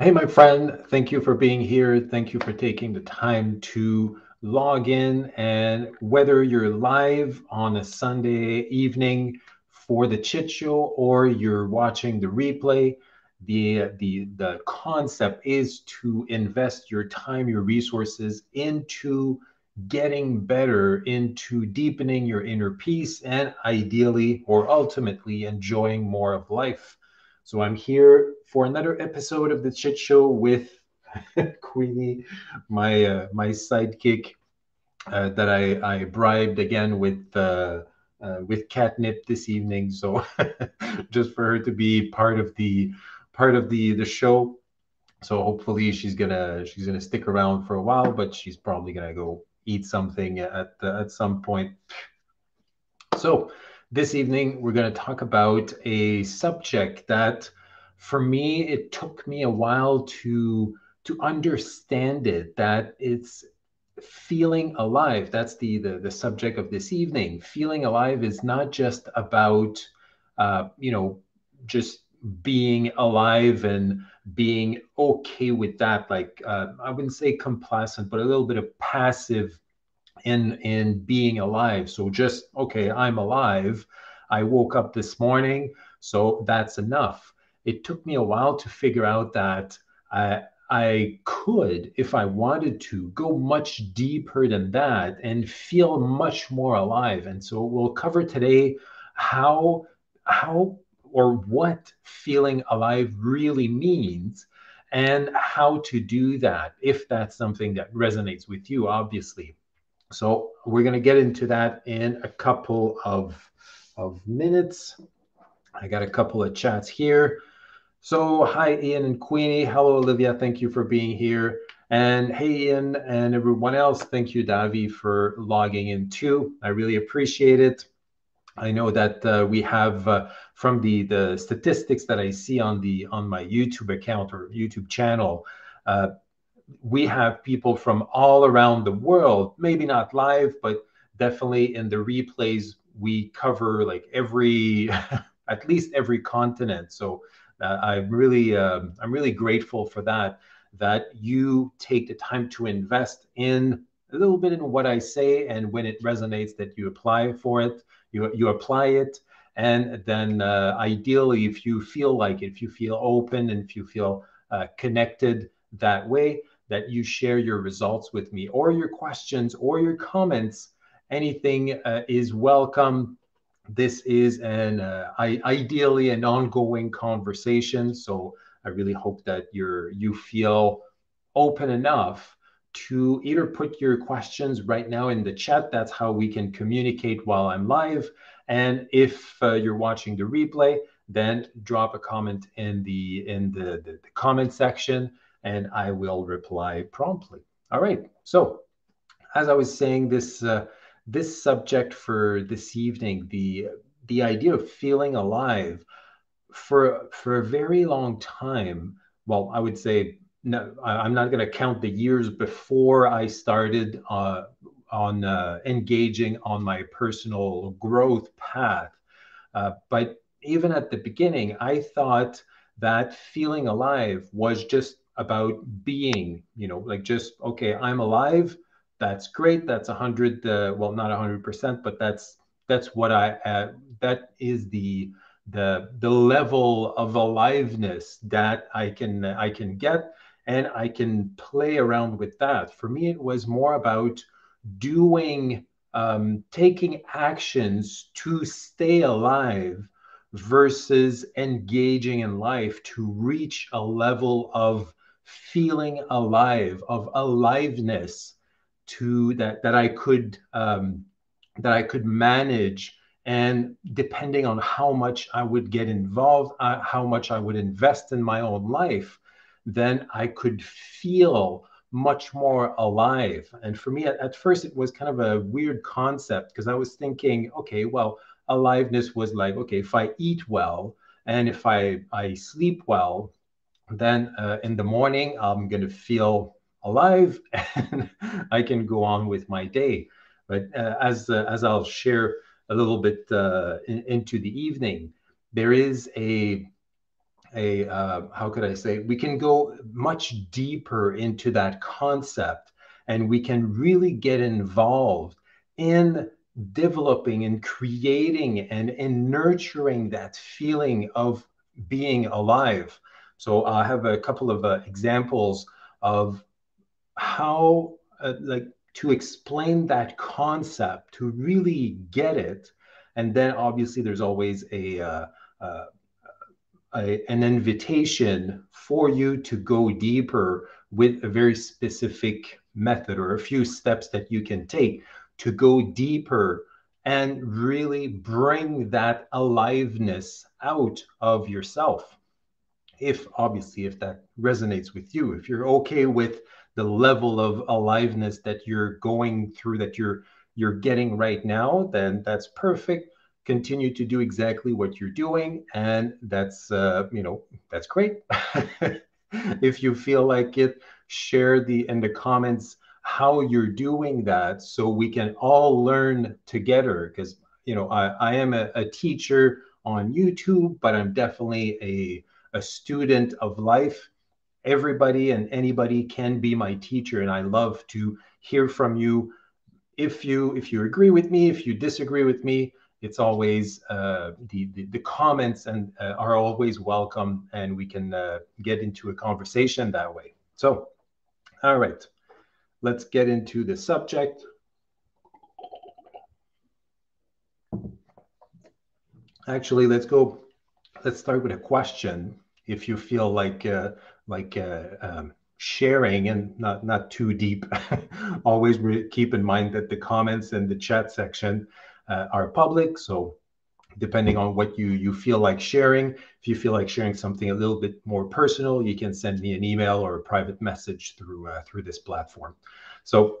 Hey, my friend, thank you for being here. Thank you for taking the time to log in. And whether you're live on a Sunday evening for the chit show or you're watching the replay, the, the, the concept is to invest your time, your resources into getting better, into deepening your inner peace, and ideally or ultimately enjoying more of life. So I'm here for another episode of the Chit Show with Queenie, my uh, my sidekick uh, that I, I bribed again with uh, uh with catnip this evening. So just for her to be part of the part of the the show. So hopefully she's gonna she's gonna stick around for a while, but she's probably gonna go eat something at at some point. So this evening, we're going to talk about a subject that, for me, it took me a while to to understand it. That it's feeling alive. That's the the, the subject of this evening. Feeling alive is not just about, uh, you know, just being alive and being okay with that. Like uh, I wouldn't say complacent, but a little bit of passive in in being alive. So just okay, I'm alive. I woke up this morning, so that's enough. It took me a while to figure out that I I could, if I wanted to, go much deeper than that and feel much more alive. And so we'll cover today how how or what feeling alive really means and how to do that if that's something that resonates with you obviously so we're going to get into that in a couple of, of minutes. I got a couple of chats here. So hi, Ian and Queenie. Hello, Olivia. Thank you for being here. And hey, Ian and everyone else, thank you, Davi, for logging in too. I really appreciate it. I know that uh, we have uh, from the the statistics that I see on the on my YouTube account or YouTube channel, uh, we have people from all around the world, maybe not live, but definitely in the replays, we cover like every, at least every continent. So uh, I'm really, um, I'm really grateful for that, that you take the time to invest in a little bit in what I say, and when it resonates, that you apply for it, you you apply it, and then uh, ideally, if you feel like it, if you feel open, and if you feel uh, connected that way, that you share your results with me or your questions or your comments. Anything uh, is welcome. This is an uh, I, ideally an ongoing conversation. So I really hope that you're you feel open enough to either put your questions right now in the chat. That's how we can communicate while I'm live. And if uh, you're watching the replay, then drop a comment in the in the, the, the comment section and I will reply promptly. All right. So, as I was saying, this uh, this subject for this evening, the the idea of feeling alive, for for a very long time. Well, I would say no. I'm not going to count the years before I started uh, on uh, engaging on my personal growth path. Uh, but even at the beginning, I thought that feeling alive was just about being you know like just okay i'm alive. That's great. That's a hundred uh, well not a hundred percent but that's that's what i uh, that is the the the level of aliveness that i can i can get and i can play around with that. For me it was more about doing um, taking actions to stay alive versus engaging in life to reach a level of feeling alive, of aliveness to that that I could um, that I could manage. And depending on how much I would get involved, uh, how much I would invest in my own life, then I could feel much more alive. And for me, at, at first, it was kind of a weird concept because I was thinking, okay, well, aliveness was like, okay, if I eat well and if I, I sleep well, then uh, in the morning i'm going to feel alive and i can go on with my day but uh, as uh, as i'll share a little bit uh, in, into the evening there is a a uh, how could I say we can go much deeper into that concept and we can really get involved in developing and creating and, and nurturing that feeling of being alive. So I have a couple of uh, examples of how uh, like to explain that concept to really get it and then obviously there's always a, uh, uh, a, an invitation for you to go deeper with a very specific method or a few steps that you can take to go deeper and really bring that aliveness out of yourself if obviously if that resonates with you if you're okay with the level of aliveness that you're going through that you're you're getting right now then that's perfect. Continue to do exactly what you're doing and that's uh, you know that's great. If you feel like it share the in the comments how you're doing that so we can all learn together because you know i, I am a, a teacher on youtube but i'm definitely a, a student of life. Everybody and anybody can be my teacher and i love to hear from you. If you if you agree with me if you disagree with me it's always uh, the, the, the comments and uh, are always welcome and we can uh, get into a conversation that way. So all right let's get into the subject. Actually let's go let's start with a question if you feel like uh, like uh, um, sharing and not not too deep. Always keep in mind that the comments and the chat section uh, are public, so depending on what you you feel like sharing if you feel like sharing something a little bit more personal you can send me an email or a private message through uh, through this platform so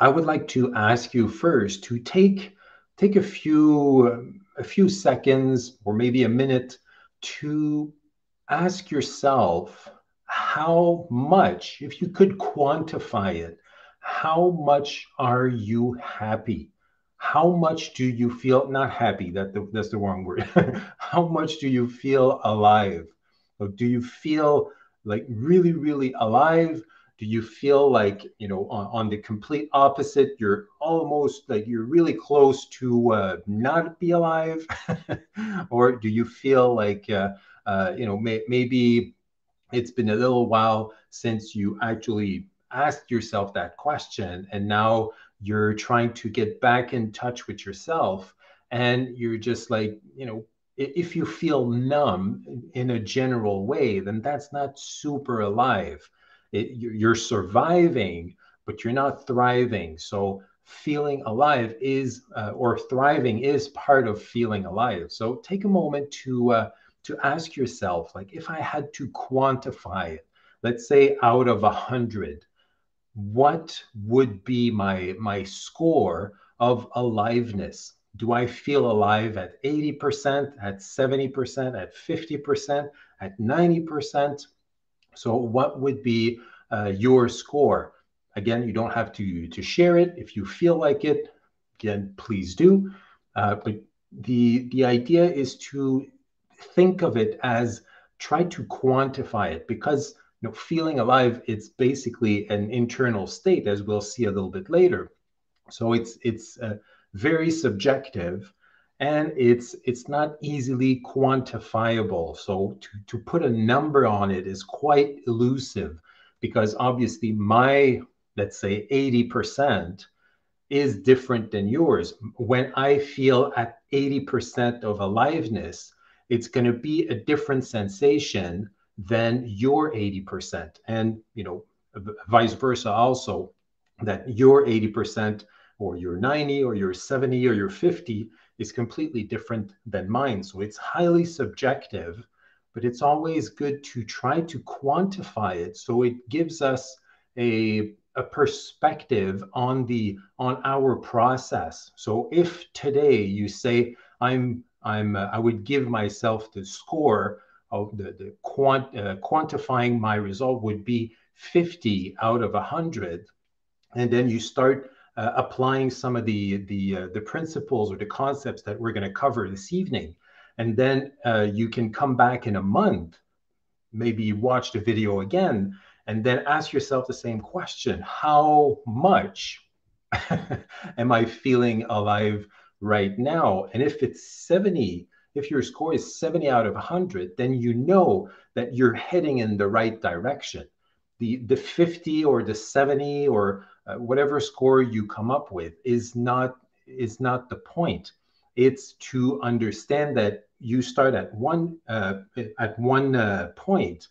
i would like to ask you first to take take a few a few seconds or maybe a minute to ask yourself how much, if you could quantify it, how much are you happy? How much do you feel not happy? That the, that's the wrong word. how much do you feel alive? Or do you feel like really, really alive? Do you feel like you know on, on the complete opposite? You're almost like you're really close to uh, not be alive, or do you feel like uh, uh, you know may, maybe it's been a little while since you actually asked yourself that question and now you're trying to get back in touch with yourself and you're just like you know if you feel numb in a general way then that's not super alive. It, you're surviving but you're not thriving. So feeling alive is uh, or thriving is part of feeling alive. So take a moment to uh, to ask yourself, like, if I had to quantify it, let's say out of a hundred, what would be my my score of aliveness? Do I feel alive at 80%, at 70%, at 50%, at 90%? So, what would be uh, your score? Again, you don't have to, to share it. If you feel like it, again, please do. Uh, but the, the idea is to think of it as try to quantify it because you know feeling alive it's basically an internal state as we'll see a little bit later. So it's it's uh, very subjective and it's it's not easily quantifiable. So to, to put a number on it is quite elusive because obviously my let's say 80% is different than yours. When i feel at 80% of aliveness it's going to be a different sensation than your 80% and you know vice versa also that your 80% or your 90 or your 70 or your 50 is completely different than mine. So it's highly subjective but it's always good to try to quantify it. So it gives us a a perspective on the on our process. So if today you say i'm I'm uh, I would give myself the score of the the quant, uh, quantifying my result would be 50 out of 100 and then you start uh, applying some of the the uh, the principles or the concepts that we're going to cover this evening. And then uh, you can come back in a month maybe watch the video again and then ask yourself the same question. How much am i feeling alive right now. And if it's 70 if your score is 70 out of 100 then you know that you're heading in the right direction. The the 50 or the 70 or uh, whatever score you come up with is not is not the point. It's to understand that you start at one uh, at one uh, point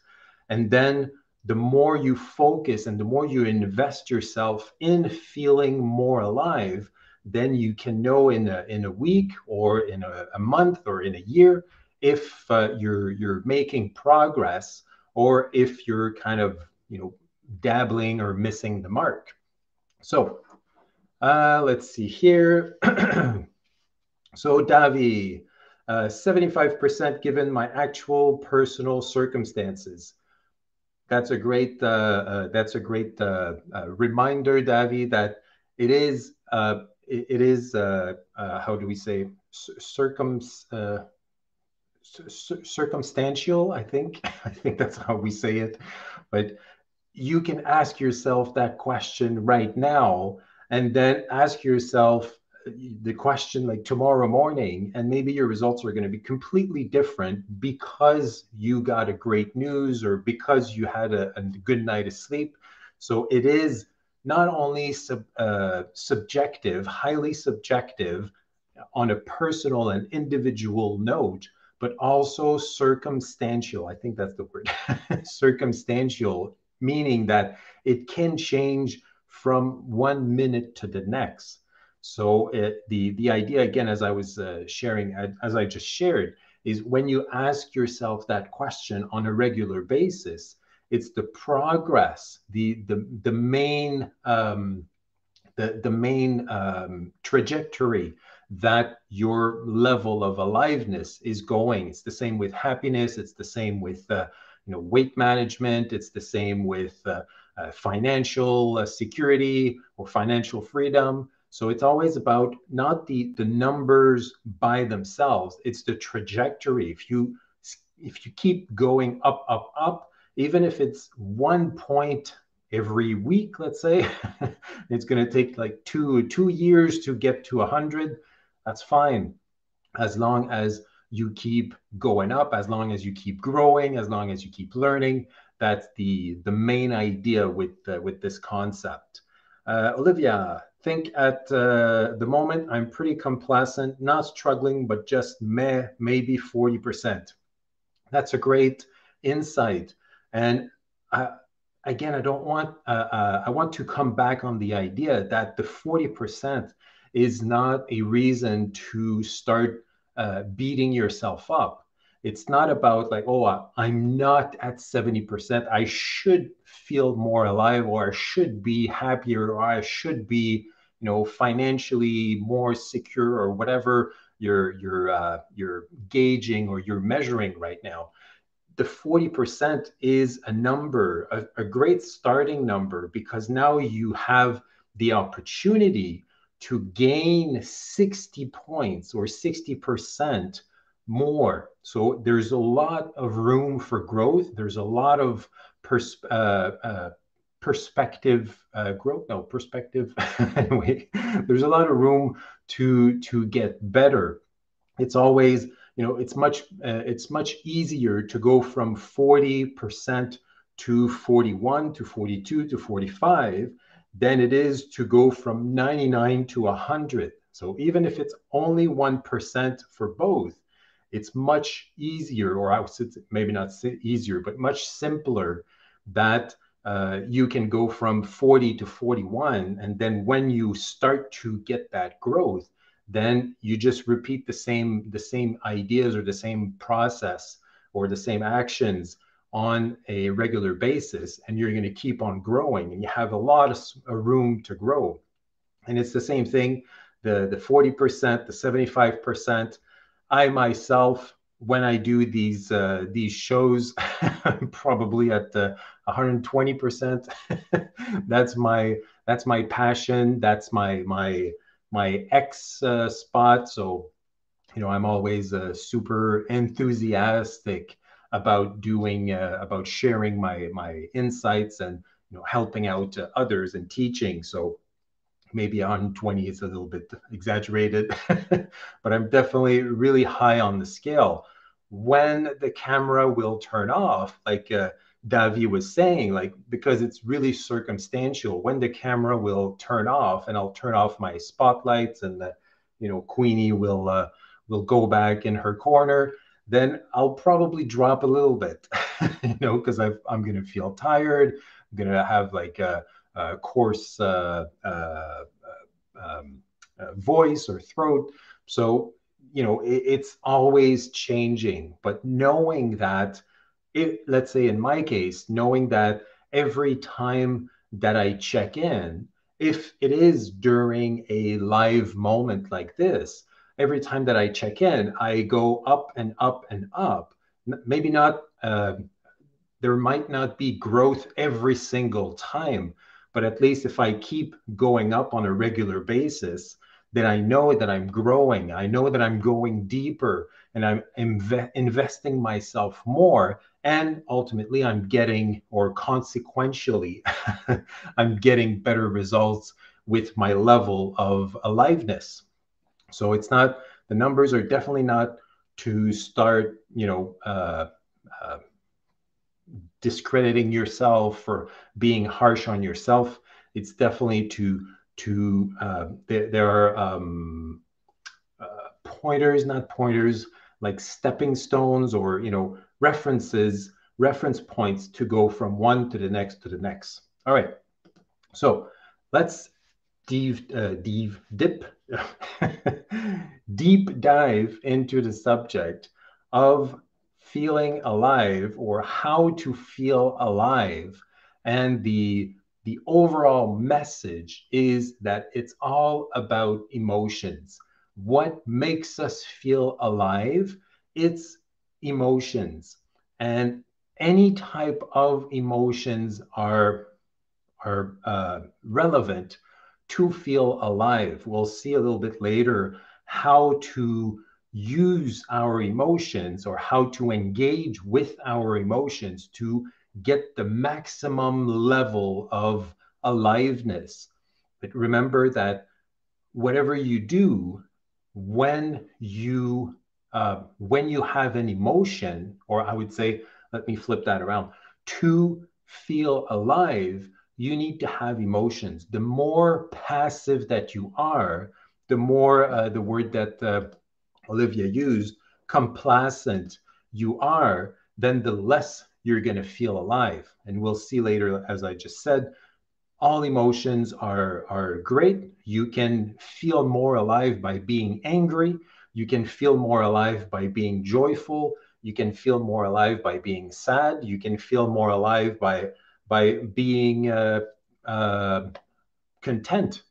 and then the more you focus and the more you invest yourself in feeling more alive then you can know in a, in a week or in a, a month or in a year if uh, you're you're making progress or if you're kind of you know dabbling or missing the mark. So uh, let's see here. So davi uh, 75% given my actual personal circumstances. That's a great uh, uh, that's a great uh, reminder, Davi, that it is it, it is uh, uh, how do we say circum uh, circumstantial i think. I think that's how we say it. But you can ask yourself that question right now and then ask yourself the question like tomorrow morning and maybe your results are going to be completely different because you got a great news or because you had a, a good night of sleep. So it is not only sub, uh, subjective highly subjective on a personal and individual note but also circumstantial. I think that's the word. Circumstantial meaning that it can change from one minute to the next. So it, the the idea again, as I was uh, sharing, as I just shared, is when you ask yourself that question on a regular basis, it's the progress, the the the main um, the the main um, trajectory that your level of aliveness is going. It's the same with happiness. It's the same with uh, you know weight management. It's the same with uh, uh financial uh, security or financial freedom. So it's always about not the the numbers by themselves. It's the trajectory. If you if you keep going up, up, up, even if it's one point every week, let's say, it's going to take like two two years to get to a hundred. That's fine, as long as you keep going up, as long as you keep growing, as long as you keep learning. That's the the main idea with uh, with this concept. Uh, Olivia, think at uh, the moment I'm pretty complacent, not struggling, but just meh, maybe 40%. That's a great insight. And again, I don't want, uh, uh, I want to come back on the idea that the 40% is not a reason to start uh, beating yourself up. It's not about like, oh, I'm not at 70%. I should feel more alive, or I should be happier, or I should be, you know, financially more secure, or whatever you're you're uh, you're gauging or you're measuring right now. The 40% is a number, a, a great starting number, because now you have the opportunity to gain 60 points or 60% more. So there's a lot of room for growth. There's a lot of pers- uh, uh, perspective uh, growth. No perspective. anyway, there's a lot of room to to get better. It's always you know it's much uh, it's much easier to go from 40% to 41 to 42 to 45 than it is to go from 99 to 100. So even if it's only 1% for both, it's much easier, or I would say maybe not easier, but much simpler that uh, you can go from 40 to 41. And then when you start to get that growth, then you just repeat the same the same ideas or the same process or the same actions on a regular basis and you're going to keep on growing and you have a lot of room to grow and it's the same thing the the 40% the 75% I myself, when I do these uh, these shows, probably at the 120 percent. that's my that's my passion. That's my my my X uh, spot. So, you know, I'm always uh, super enthusiastic about doing uh, about sharing my my insights and you know helping out uh, others and teaching. So maybe 120 is a little bit exaggerated, but I'm definitely really high on the scale. When the camera will turn off, like uh, Davi was saying, like because it's really circumstantial. When the camera will turn off, and I'll turn off my spotlights, and the, you know Queenie will uh, will go back in her corner. Then I'll probably drop a little bit, you know, because I'm going to feel tired. I'm going to have like a, a coarse uh, uh, um, uh, voice or throat. So you know it, it's always changing. But knowing that let's say in my case, knowing that every time that I check in, if it is during a live moment like this, every time that I check in, I go up and up and up. Maybe not, uh, there might not be growth every single time, but at least if I keep going up on a regular basis, then I know that I'm growing. I know that I'm going deeper and I'm inve- investing myself more and ultimately i'm getting or consequentially i'm getting better results with my level of aliveness. So it's not the numbers are definitely not to start you know uh, uh, discrediting yourself or being harsh on yourself. It's definitely to to uh, there, there are um, uh, pointers not pointers like stepping stones or you know references, reference points to go from one to the next to the next. All right. So let's deep, uh, deep, dip, deep dive into the subject of feeling alive or how to feel alive. And the, the overall message is that it's all about emotions. What makes us feel alive? It's emotions. And any type of emotions are are uh, relevant to feel alive. We'll see a little bit later how to use our emotions or how to engage with our emotions to get the maximum level of aliveness. But remember that whatever you do when you uh, when you have an emotion, or I would say, let me flip that around, to feel alive, you need to have emotions. The more passive that you are, the more uh, the word that uh, Olivia used, complacent you are, then the less you're going to feel alive. And we'll see later, as I just said, all emotions are, are great. You can feel more alive by being angry. You can feel more alive by being joyful. You can feel more alive by being sad. You can feel more alive by by being uh, uh, content.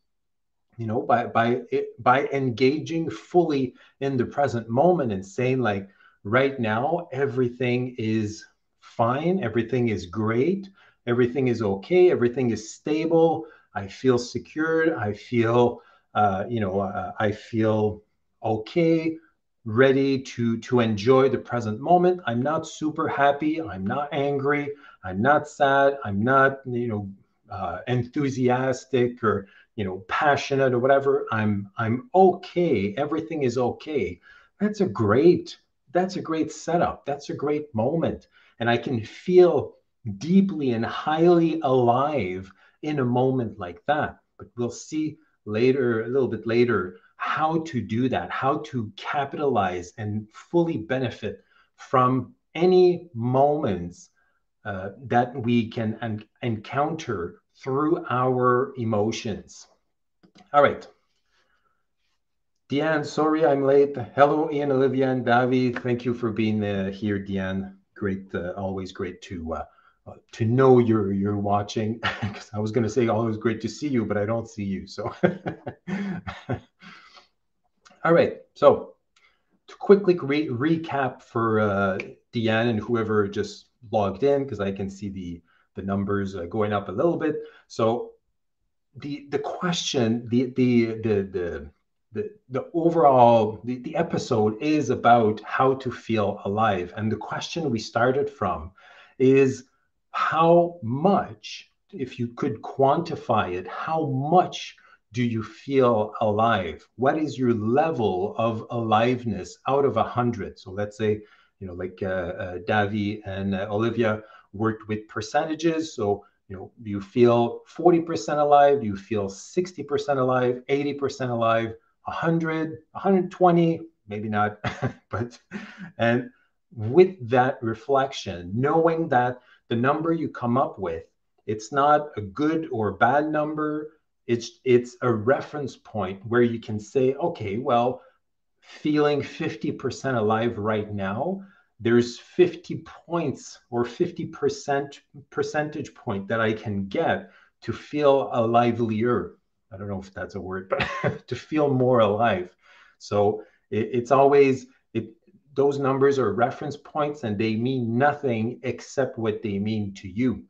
You know, by by by engaging fully in the present moment and saying like, right now everything is fine, everything is great, everything is okay, everything is stable. I feel secured. I feel, uh, you know, uh, I feel okay, ready to to enjoy the present moment. I'm not super happy. I'm not angry. I'm not sad. I'm not you know uh, enthusiastic or you know passionate or whatever. I'm I'm okay. Everything is okay. That's a great that's a great setup. That's a great moment, and I can feel deeply and highly alive in a moment like that. But we'll see later, a little bit later, how to do that, how to capitalize and fully benefit from any moments uh, that we can en- encounter through our emotions. All right. Deanne, sorry I'm late. Hello, Ian, Olivia, and Davi. Thank you for being uh, here, Deanne. Great, uh, always great to uh, uh, to know you're you're watching. Because I was going to say always great to see you, but I don't see you. So All right. So to quickly re- recap for uh, Deanne and whoever just logged in, because I can see the the numbers uh, going up a little bit. So the the question, the the the the the, the overall the, the episode is about how to feel alive and the question we started from is how much if you could quantify it how much do you feel alive? What is your level of aliveness out of a hundred? So let's say you know like uh, uh, davi and uh, olivia worked with percentages. So you know do you feel 40% alive? Do you feel 60% alive? 80% alive? 100, 120, maybe not, but, and with that reflection, knowing that the number you come up with, it's not a good or bad number. It's, it's a reference point where you can say, okay, well, feeling 50% alive right now, there's 50 points or 50% percentage point that I can get to feel a livelier I don't know if that's a word, but to feel more alive. So it, it's always it those numbers are reference points and they mean nothing except what they mean to you.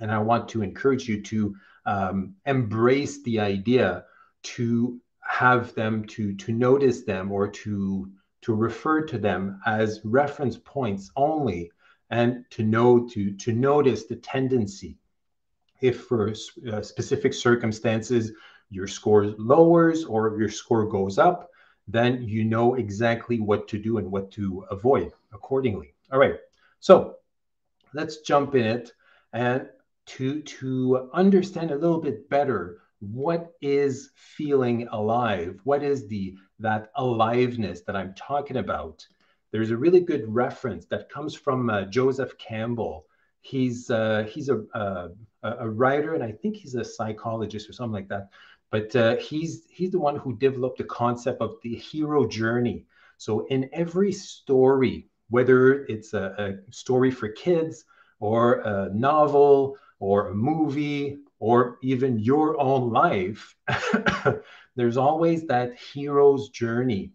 And I want to encourage you to um, embrace the idea to have them to to notice them or to to refer to them as reference points only and to know to to notice the tendency if for uh, specific circumstances your score lowers or your score goes up, then you know exactly what to do and what to avoid accordingly. All right, so let's jump in it and to to understand a little bit better what is feeling alive what is the that aliveness that i'm talking about. There's a really good reference that comes from uh, joseph campbell. He's uh, he's a, uh, a writer and i think he's a psychologist or something like that. But uh, he's he's the one who developed the concept of the hero journey. So in every story, whether it's a, a story for kids or a novel or a movie or even your own life, there's always that hero's journey.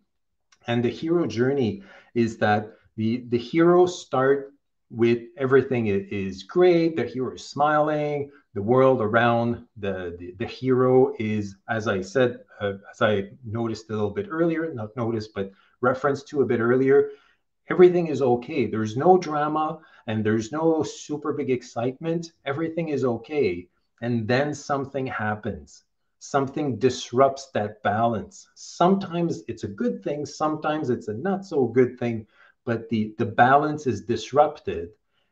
And the hero journey is that the, the hero start with everything is great, the hero is smiling, the world around the, the, the hero is, as I said, uh, as I noticed a little bit earlier, not noticed, but referenced to a bit earlier, everything is okay. There's no drama and there's no super big excitement. Everything is okay. And then something happens. Something disrupts that balance. Sometimes it's a good thing, sometimes it's a not so good thing, but the, the balance is disrupted.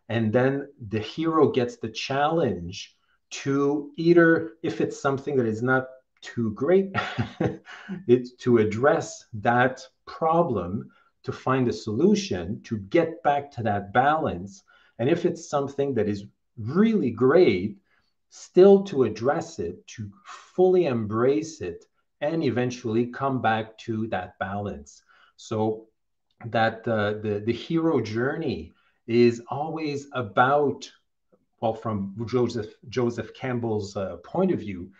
And then the hero gets the challenge to either, if it's something that is not too great, it's to address that problem, to find a solution, to get back to that balance. And if it's something that is really great, still to address it, to fully embrace it, and eventually come back to that balance. So that uh, the, the hero journey is always about well, from Joseph Joseph Campbell's uh, point of view,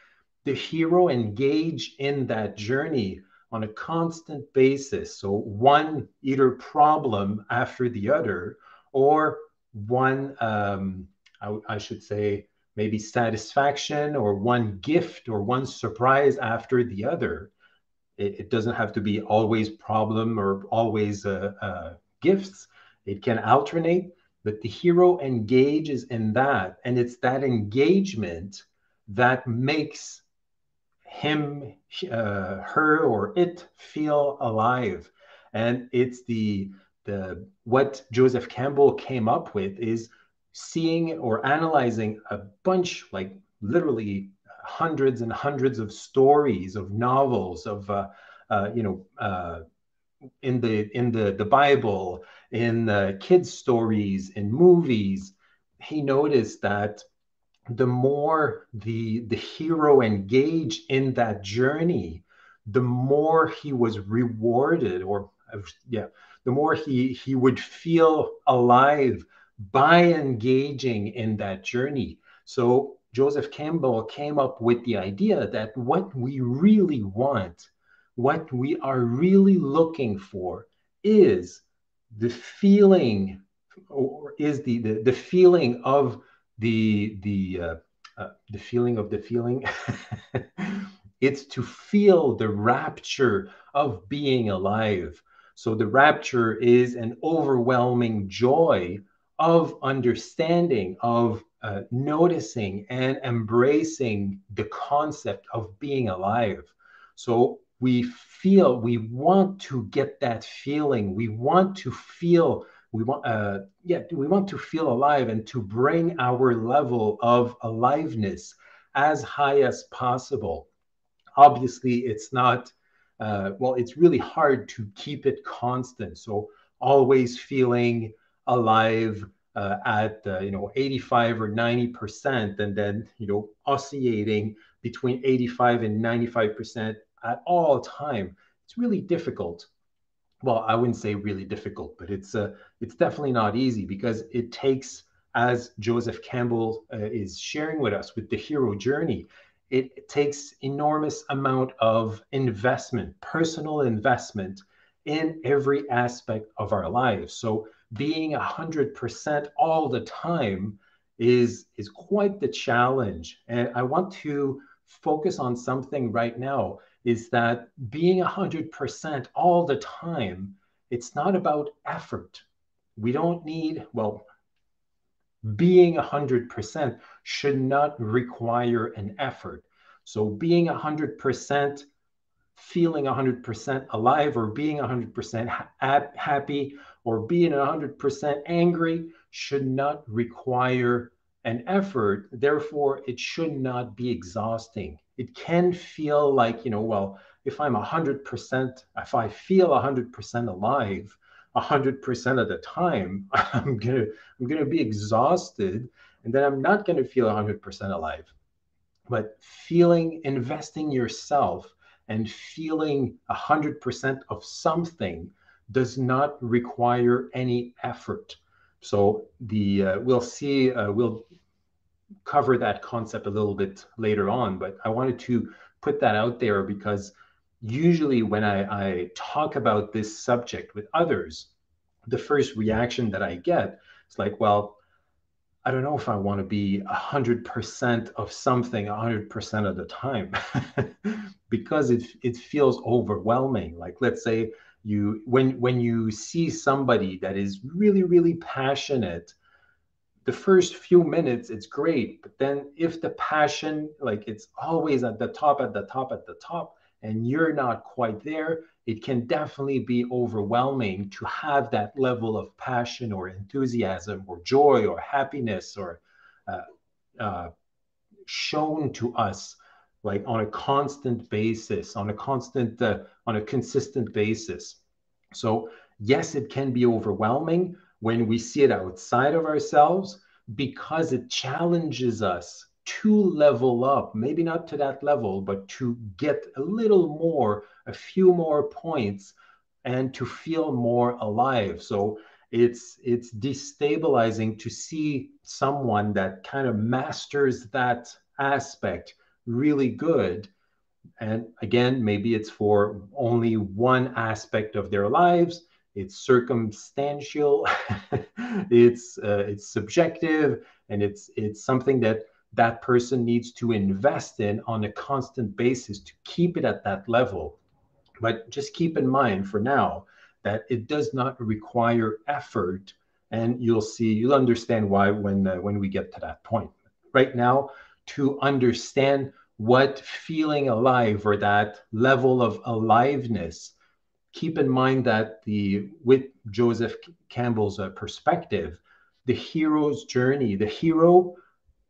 the hero engage in that journey on a constant basis. So one either problem after the other, or one um, I, I should say maybe satisfaction or one gift or one surprise after the other. It, it doesn't have to be always problem or always uh, uh, gifts. It can alternate but the hero engages in that and it's that engagement that makes him uh, her or it feel alive. And it's the the what joseph campbell came up with is seeing or analyzing a bunch like literally hundreds and hundreds of stories of novels of uh, uh, you know uh, in the in the the bible in the kids' stories, in movies, he noticed that the more the the hero engaged in that journey, the more he was rewarded, or yeah, the more he he would feel alive by engaging in that journey. So Joseph Campbell came up with the idea that what we really want, what we are really looking for, is the feeling or is the, the, the feeling of the the uh, uh, the feeling of the feeling It's to feel the rapture of being alive. So the rapture is an overwhelming joy of understanding, of uh, noticing and embracing the concept of being alive. So we feel, we want to get that feeling. We want to feel, we want, uh, yeah, we want to feel alive and to bring our level of aliveness as high as possible. Obviously, it's not, uh, well, it's really hard to keep it constant. So always feeling alive, uh, at uh, you know 85 or 90 percent, and then you know oscillating between 85 and 95 percent at all time. It's really difficult. Well, I wouldn't say really difficult, but it's uh, it's definitely not easy because it takes, as Joseph Campbell uh, is sharing with us with the hero journey, it takes enormous amount of investment, personal investment in every aspect of our lives. So being 100% all the time is is quite the challenge and i want to focus on something right now is that being 100% all the time it's not about effort we don't need well being 100% should not require an effort so being 100% feeling 100% alive or being 100% ha- happy or being 100% angry should not require an effort. Therefore, it should not be exhausting. It can feel like, you know, well, if I'm 100%, if I feel 100% alive, 100% of the time, I'm going to I'm going to be exhausted and then I'm not going to feel 100% alive. But feeling investing yourself and feeling 100% of something does not require any effort. So the uh, we'll see uh, we'll cover that concept a little bit later on, but I wanted to put that out there because usually when I, I talk about this subject with others, the first reaction that I get is like, well, I don't know if I want to be 100% of something 100% of the time because it, it feels overwhelming. Like, let's say you when when you see somebody that is really really passionate the first few minutes it's great but then if the passion like it's always at the top at the top at the top and you're not quite there it can definitely be overwhelming to have that level of passion or enthusiasm or joy or happiness or uh, uh, shown to us like on a constant basis, on a constant, uh, on a consistent basis. So yes, it can be overwhelming when we see it outside of ourselves because it challenges us to level up, maybe not to that level, but to get a little more, a few more points and to feel more alive. So it's it's destabilizing to see someone that kind of masters that aspect really good and again maybe it's for only one aspect of their lives it's circumstantial it's uh, it's subjective and it's it's something that that person needs to invest in on a constant basis to keep it at that level. But just keep in mind for now that it does not require effort and you'll see you'll understand why when uh, when we get to that point. Right now to understand what feeling alive or that level of aliveness keep in mind that the with joseph campbell's uh, perspective the hero's journey the hero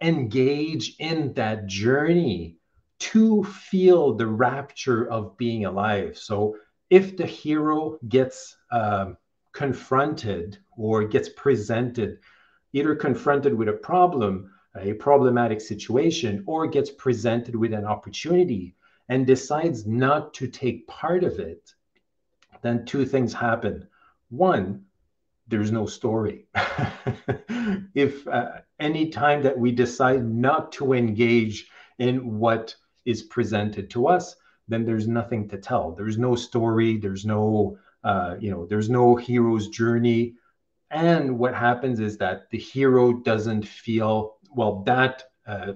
engage in that journey to feel the rapture of being alive. So if the hero gets um, confronted or gets presented either confronted with a problem a problematic situation or gets presented with an opportunity and decides not to take part of it, then two things happen. One, there's no story. if uh, any time that we decide not to engage in what is presented to us, then there's nothing to tell. There's no story. There's no, uh, you know, there's no hero's journey. And what happens is that the hero doesn't feel well, that uh,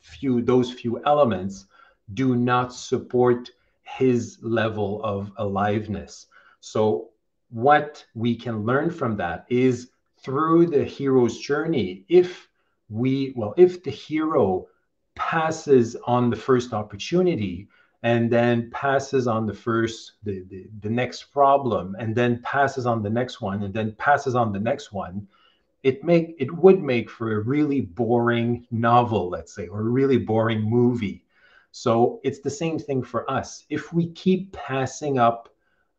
few, those few elements do not support his level of aliveness. So, what we can learn from that is through the hero's journey, if we, well, if the hero passes on the first opportunity and then passes on the first the, the, the next problem and then passes on the next one and then passes on the next one it make it would make for a really boring novel let's say or a really boring movie so it's the same thing for us if we keep passing up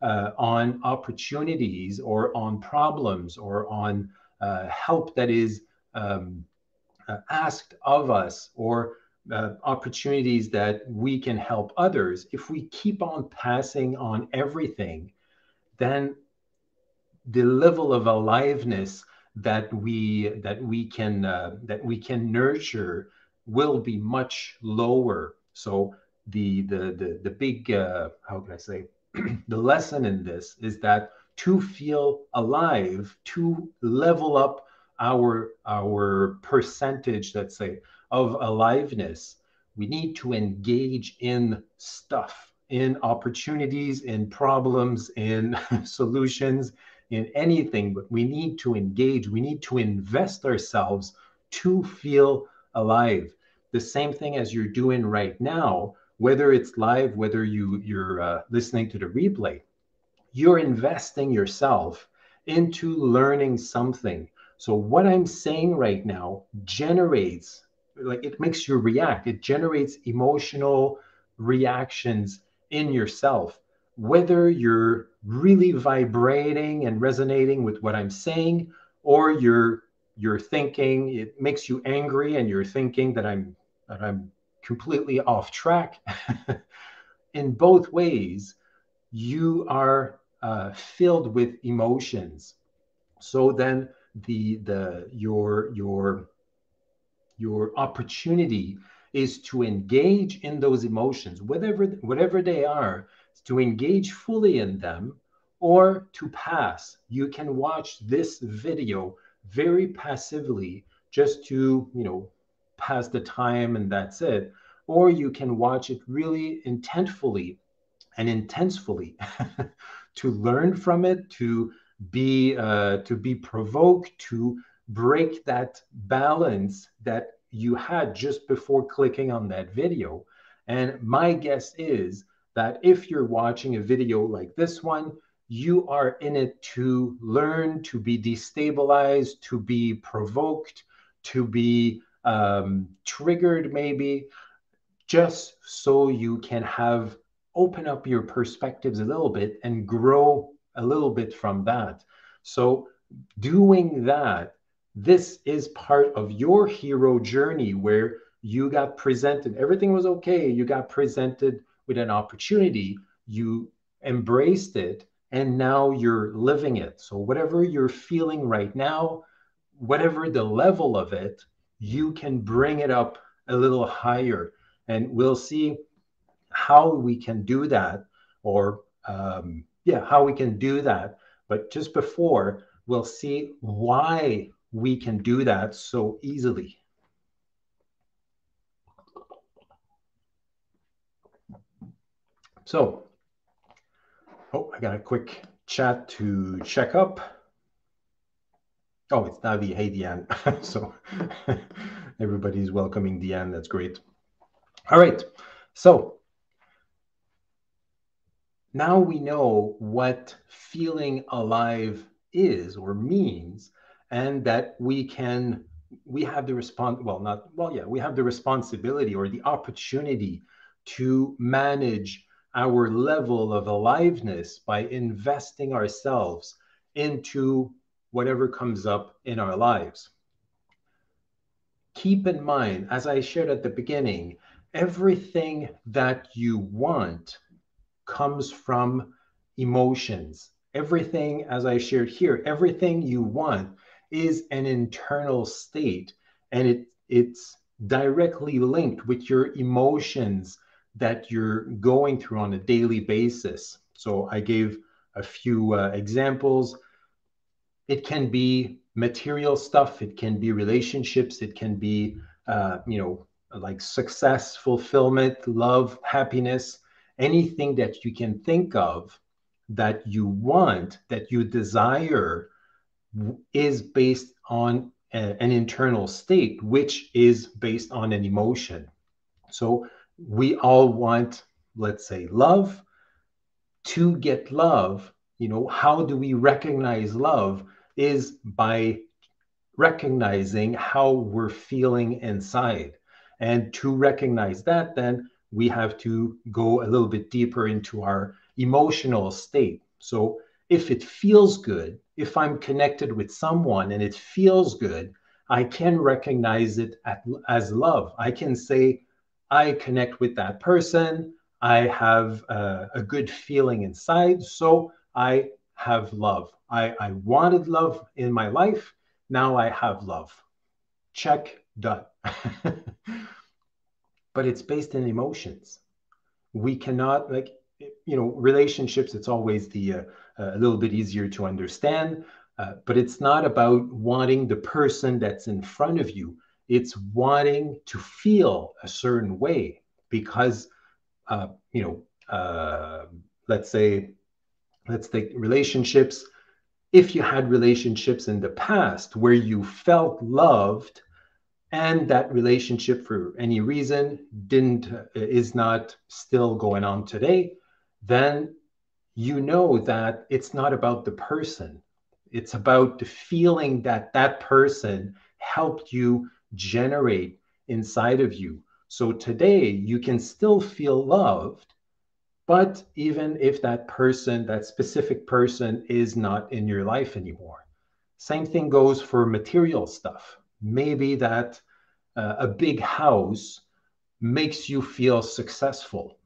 uh, on opportunities or on problems or on uh, help that is um, uh, asked of us or uh, opportunities that we can help others, if we keep on passing on everything, then the level of aliveness that we that we can uh, that we can nurture will be much lower. So the the the, the big uh, how can I say the lesson in this is that to feel alive, to level up our our percentage, let's say, of aliveness, we need to engage in stuff, in opportunities, in problems, in solutions, in anything, but we need to engage. We need to invest ourselves to feel alive. The same thing as you're doing right now, whether it's live, whether you, you're uh, listening to the replay, you're investing yourself into learning something. So, what I'm saying right now generates like it makes you react it generates emotional reactions in yourself whether you're really vibrating and resonating with what i'm saying or you're you're thinking it makes you angry and you're thinking that i'm that i'm completely off track in both ways you are uh, filled with emotions so then the the your your your opportunity is to engage in those emotions, whatever whatever they are, to engage fully in them or to pass. You can watch this video very passively just to, you know, pass the time and that's it. Or you can watch it really intentfully and intensely to learn from it, to be uh, to be provoked, to break that balance that you had just before clicking on that video. And my guess is that if you're watching a video like this one, you are in it to learn, to be destabilized, to be provoked, to be um, triggered, maybe, just so you can have open up your perspectives a little bit and grow a little bit from that. So, doing that this is part of your hero journey where you got presented, everything was okay. You got presented with an opportunity, you embraced it, and now you're living it. So, whatever you're feeling right now, whatever the level of it, you can bring it up a little higher. And we'll see how we can do that, or um, yeah, how we can do that. But just before, we'll see why we can do that so easily. So, oh, I got a quick chat to check up. Oh, it's Navi. Hey, Deanne. so everybody's welcoming Deanne. That's great. All right. So now we know what feeling alive is or means and that we can we have the response well not well yeah we have the responsibility or the opportunity to manage our level of aliveness by investing ourselves into whatever comes up in our lives. Keep in mind as i shared at the beginning everything that you want comes from emotions. Everything as i shared here everything you want is an internal state and it it's directly linked with your emotions that you're going through on a daily basis. So i gave a few uh, examples it can be material stuff it can be relationships it can be uh, you know like success, fulfillment, love, happiness, anything that you can think of that you want, that you desire, is based on a, an internal state, which is based on an emotion. So we all want, let's say, love. To get love, you know, how do we recognize love? Is by recognizing how we're feeling inside. And to recognize that, then we have to go a little bit deeper into our emotional state. So if it feels good, if I'm connected with someone and it feels good, I can recognize it as love. I can say, I connect with that person. I have a, a good feeling inside. So I have love. I, I wanted love in my life. Now I have love. Check, done. but it's based in emotions. We cannot, like, you know, relationships, it's always the uh, a little bit easier to understand. Uh, but it's not about wanting the person that's in front of you. It's wanting to feel a certain way because, uh, you know, uh, let's say, let's take relationships. If you had relationships in the past where you felt loved, and that relationship for any reason didn't uh, is not still going on today, then you know that it's not about the person it's about the feeling that that person helped you generate inside of you. So today you can still feel loved, but even if that person, that specific person, is not in your life anymore. Same thing goes for material stuff. Maybe that uh, a big house makes you feel successful,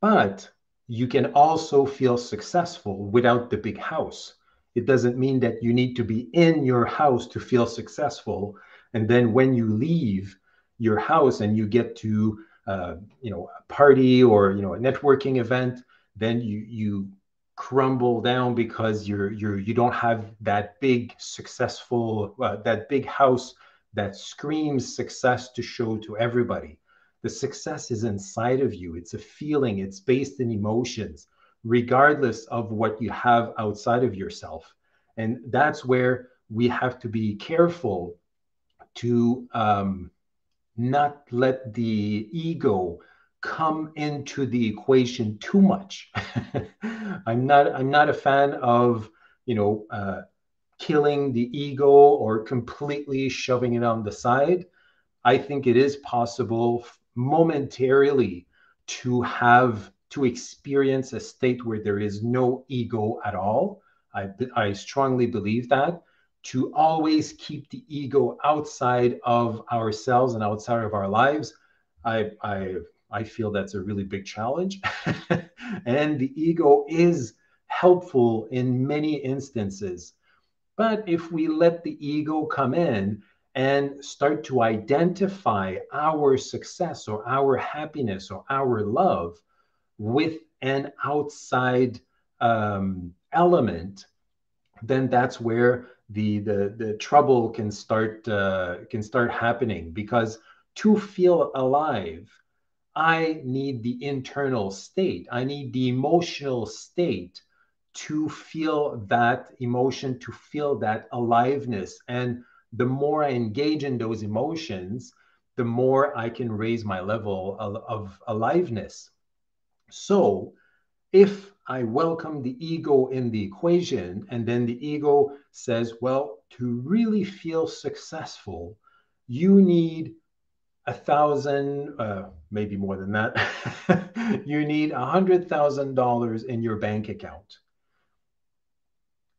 but you can also feel successful without the big house it doesn't mean that you need to be in your house to feel successful. And then when you leave your house and you get to, uh, you know, a party or you know a networking event, then you you crumble down because you're you're you don't have that big successful uh, that big house that screams success to show to everybody. The success is inside of you. It's a feeling. It's based in emotions regardless of what you have outside of yourself. And that's where we have to be careful to um, not let the ego come into the equation too much. I'm not I'm not a fan of you know uh, killing the ego or completely shoving it on the side. I think it is possible momentarily to have to experience a state where there is no ego at all. I, I strongly believe that. To always keep the ego outside of ourselves and outside of our lives, I, I, I feel that's a really big challenge. and the ego is helpful in many instances. But if we let the ego come in and start to identify our success or our happiness or our love, with an outside um, element, then that's where the the, the trouble can start uh, can start happening because to feel alive i need the internal state. I need the emotional state to feel that emotion to feel that aliveness. And the more i engage in those emotions the more i can raise my level of, of aliveness. So if I welcome the ego in the equation, and then the ego says, well, to really feel successful, you need a thousand, uh, maybe more than that. you need a hundred thousand dollars in your bank account.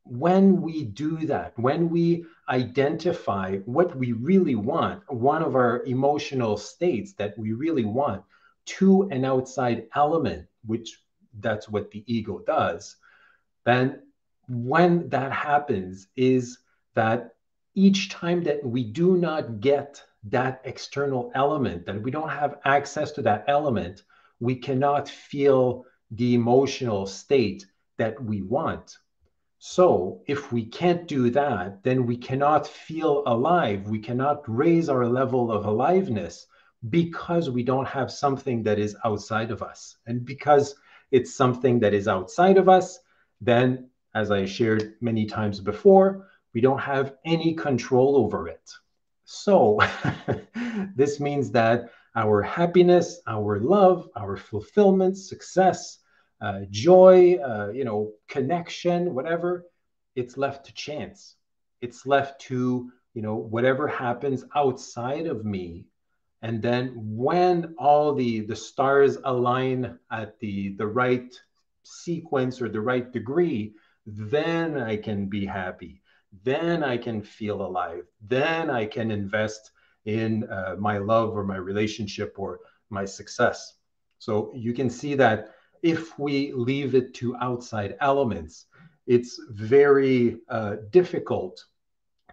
When we do that, when we identify what we really want, one of our emotional states that we really want, to an outside element, which that's what the ego does, then when that happens is that each time that we do not get that external element, that we don't have access to that element, we cannot feel the emotional state that we want. So, if we can't do that, then we cannot feel alive. We cannot raise our level of aliveness because we don't have something that is outside of us. And because it's something that is outside of us, then, as I shared many times before, we don't have any control over it. So, this means that our happiness, our love, our fulfillment, success, uh, joy, uh, you know, connection, whatever, it's left to chance. It's left to, you know, whatever happens outside of me. And then when all the the stars align at the the right sequence or the right degree, then I can be happy. Then I can feel alive. Then I can invest in uh, my love or my relationship or my success. So you can see that if we leave it to outside elements, it's very uh, difficult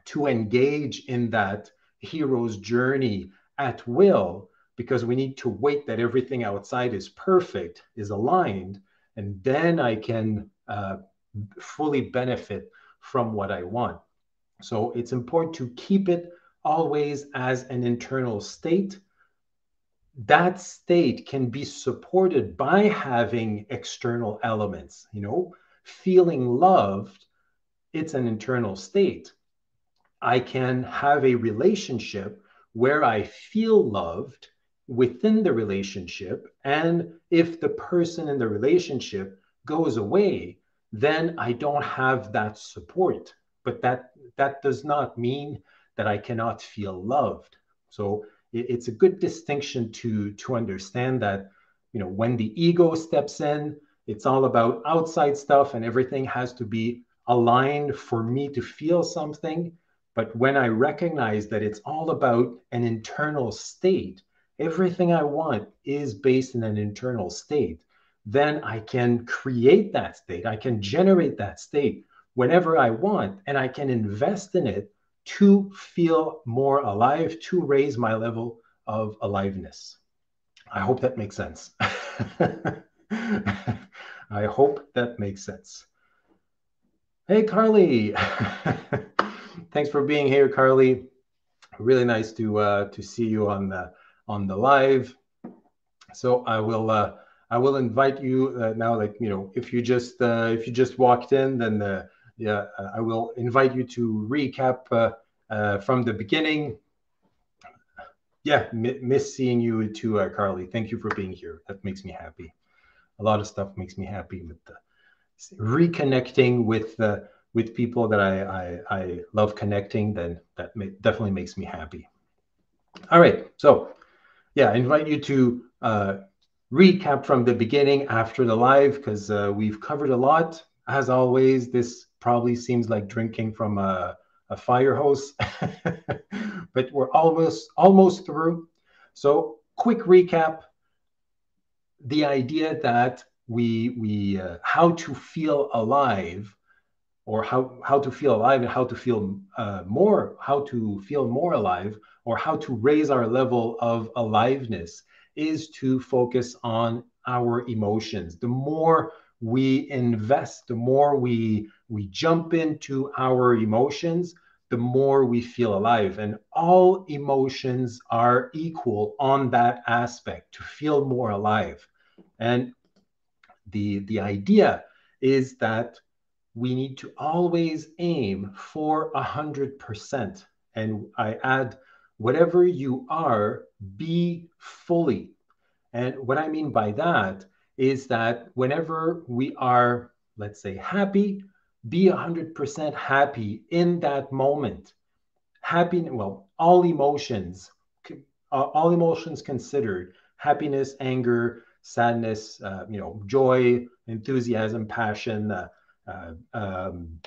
to engage in that hero's journey at will because we need to wait that everything outside is perfect, is aligned, and then I can uh, fully benefit from what I want. So it's important to keep it always as an internal state. That state can be supported by having external elements, you know, feeling loved, it's an internal state. I can have a relationship where I feel loved within the relationship. And if the person in the relationship goes away, then I don't have that support. But that that does not mean that I cannot feel loved. So it, it's a good distinction to to understand that you know when the ego steps in, it's all about outside stuff and everything has to be aligned for me to feel something. But when I recognize that it's all about an internal state, everything I want is based in an internal state, then I can create that state. I can generate that state whenever I want, and I can invest in it to feel more alive, to raise my level of aliveness. I hope that makes sense. I hope that makes sense. Hey, Carly. Thanks for being here, Carly. Really nice to uh, to see you on the on the live. So I will uh, I will invite you uh, now. Like you know, if you just uh, if you just walked in, then uh, yeah, uh, I will invite you to recap uh, uh, from the beginning. Yeah, miss seeing you too, Carly. Thank you for being here. That makes me happy. A lot of stuff makes me happy with the reconnecting with uh, with people that I, I, I love connecting. Then that may, definitely makes me happy. All right, so yeah, I invite you to uh, recap from the beginning after the live because uh, we've covered a lot. As always, this probably seems like drinking from a, a fire hose, but we're almost almost through. So quick recap: the idea that we we uh, how to feel alive, or how how to feel alive and how to feel uh, more how to feel more alive, or how to raise our level of aliveness is to focus on our emotions. The more we invest, the more we we jump into our emotions, the more we feel alive. And all emotions are equal on that aspect to feel more alive. And the, the idea is that we need to always aim for a hundred percent. And I add, whatever you are, be fully. And what I mean by that is that whenever we are, let's say, happy, be 100% happy in that moment. Happy, well, all emotions, all emotions considered, happiness, anger, sadness, uh, you know, joy, enthusiasm, passion, uh, uh, um,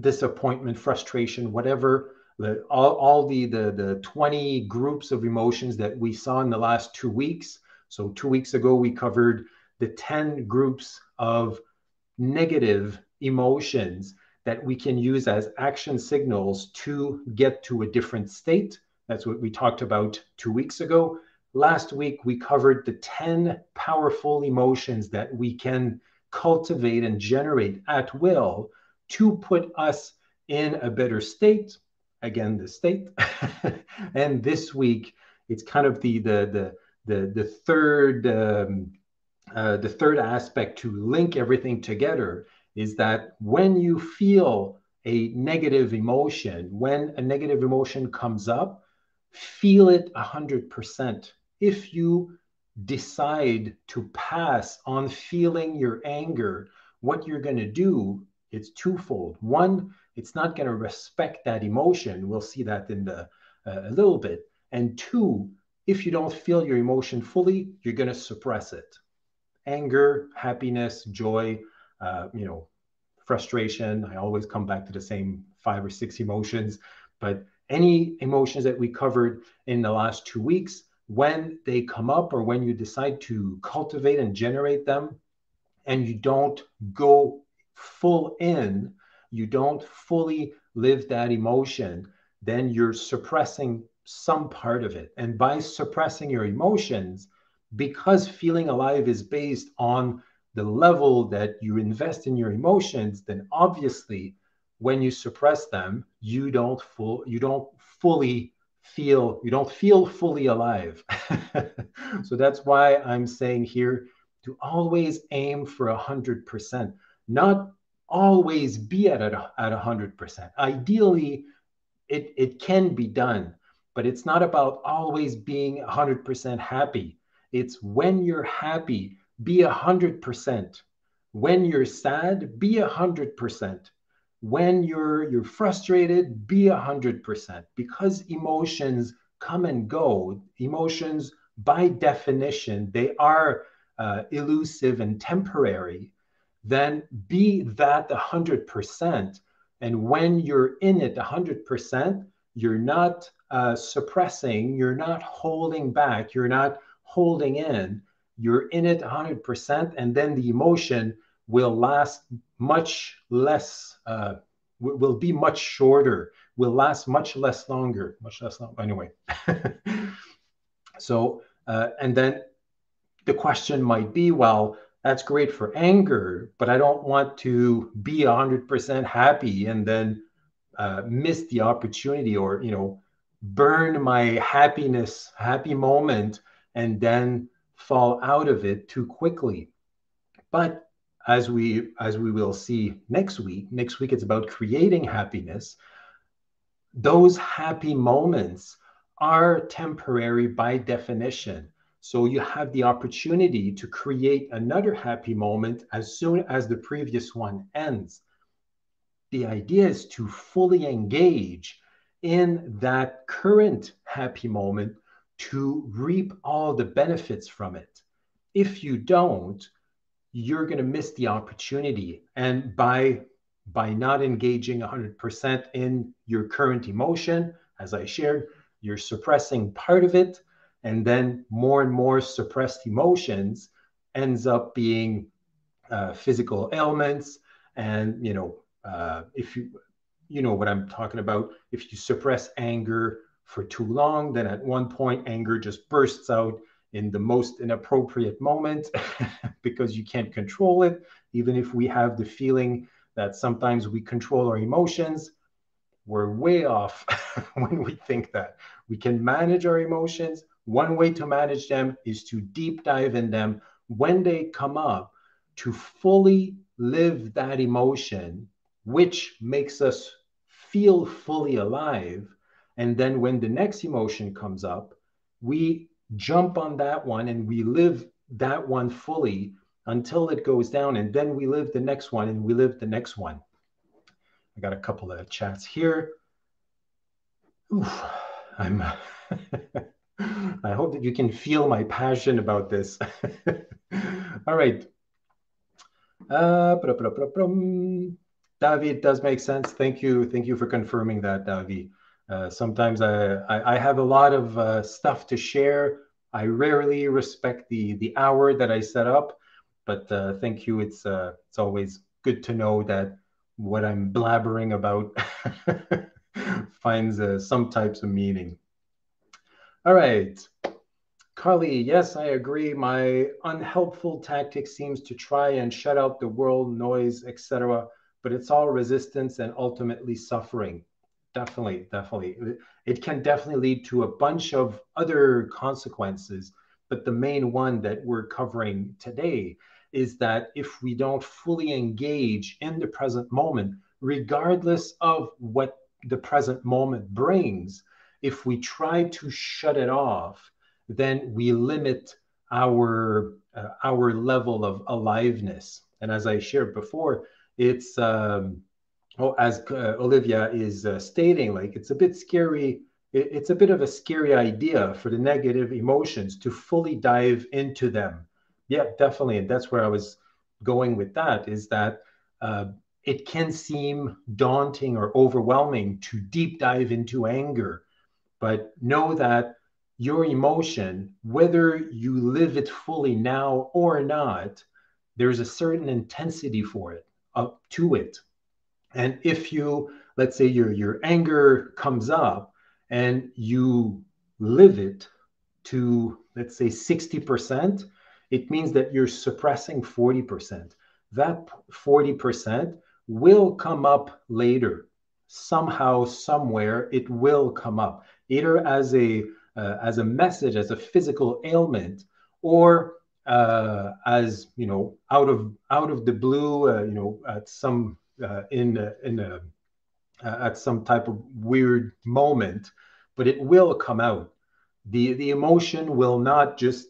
disappointment, frustration, whatever, the, all, all the, the, the 20 groups of emotions that we saw in the last two weeks. So two weeks ago, we covered the 10 groups of negative emotions that we can use as action signals to get to a different state. That's what we talked about two weeks ago. Last week, we covered the 10 powerful emotions that we can cultivate and generate at will to put us in a better state. Again, the state. and this week it's kind of the the the the, the third um, uh, the third aspect to link everything together is that when you feel a negative emotion, when a negative emotion comes up, feel it 100%. If you decide to pass on feeling your anger, what you're going to do it's twofold. One, it's not going to respect that emotion. We'll see that in the uh, a little bit. And two, if you don't feel your emotion fully, you're going to suppress it. Anger, happiness, joy, uh, you know, frustration. I always come back to the same five or six emotions, but any emotions that we covered in the last two weeks, when they come up or when you decide to cultivate and generate them, and you don't go full in, you don't fully live that emotion, then you're suppressing some part of it. And by suppressing your emotions, because feeling alive is based on the level that you invest in your emotions, then obviously when you suppress them, you don't full you don't fully feel you don't feel fully alive. so that's why I'm saying here to always aim for a hundred percent, not always be at at a hundred percent. Ideally, it, it can be done, but it's not about always being a hundred percent happy. It's when you're happy, be a hundred percent. When you're sad, be a hundred percent. When you're you're frustrated, be a hundred percent. Because emotions come and go. Emotions, by definition, they are uh, elusive and temporary, then be that 100%. And when you're in it 100%, you're not uh, suppressing, you're not holding back, you're not holding in, you're in it 100%. And then the emotion will last much less, uh, will be much shorter, will last much less longer, much less long. Anyway. so, uh, and then the question might be well, that's great for anger, but I don't want to be 100% happy and then uh, miss the opportunity or, you know, burn my happiness, happy moment, and then fall out of it too quickly. But as we as we will see next week, next week it's about creating happiness. Those happy moments are temporary by definition. So you have the opportunity to create another happy moment as soon as the previous one ends. The idea is to fully engage in that current happy moment to reap all the benefits from it. If you don't, you're going to miss the opportunity. And by by not engaging 100% in your current emotion, as I shared, you're suppressing part of it. And then more and more suppressed emotions ends up being uh, physical ailments. And you know uh, if you you know what i'm talking about. If you suppress anger for too long then at one point anger just bursts out in the most inappropriate moment because you can't control it. Even if we have the feeling that sometimes we control our emotions we're way off when we think that. We can manage our emotions. One way to manage them is to deep dive in them. When they come up to fully live that emotion, which makes us feel fully alive. And then when the next emotion comes up, we jump on that one and we live that one fully until it goes down. And then we live the next one and we live the next one. I got a couple of chats here. Oof, I'm. I hope that you can feel my passion about this. All right. Uh, David does make sense. Thank you. Thank you for confirming that, David. Uh, sometimes I, I, I, have a lot of uh, stuff to share. I rarely respect the the hour that I set up, but uh, thank you. It's uh, it's always good to know that what I'm blabbering about finds uh, some types of meaning. All right. Carly, yes, I agree. My unhelpful tactic seems to try and shut out the world, noise, etc., but it's all resistance and ultimately suffering. Definitely, definitely. It can definitely lead to a bunch of other consequences. But the main one that we're covering today is that if we don't fully engage in the present moment, regardless of what the present moment brings, if we try to shut it off, then we limit our uh, our level of aliveness. And as I shared before, it's um, oh, as uh, Olivia is uh, stating, like it's a bit scary. It, it's a bit of a scary idea for the negative emotions to fully dive into them. Yeah, definitely, and that's where I was going with that. Is that uh, it can seem daunting or overwhelming to deep dive into anger, but know that your emotion, whether you live it fully now or not, there's a certain intensity for it, up to it. And if you, let's say your, your anger comes up and you live it to, let's say 60%, it means that you're suppressing 40%. That 40% will come up later. Somehow, somewhere, it will come up, either as a uh, as a message, as a physical ailment, or uh, as you know, out of out of the blue, uh, you know, at some uh, in in a, uh, at some type of weird moment, but it will come out. the The emotion will not just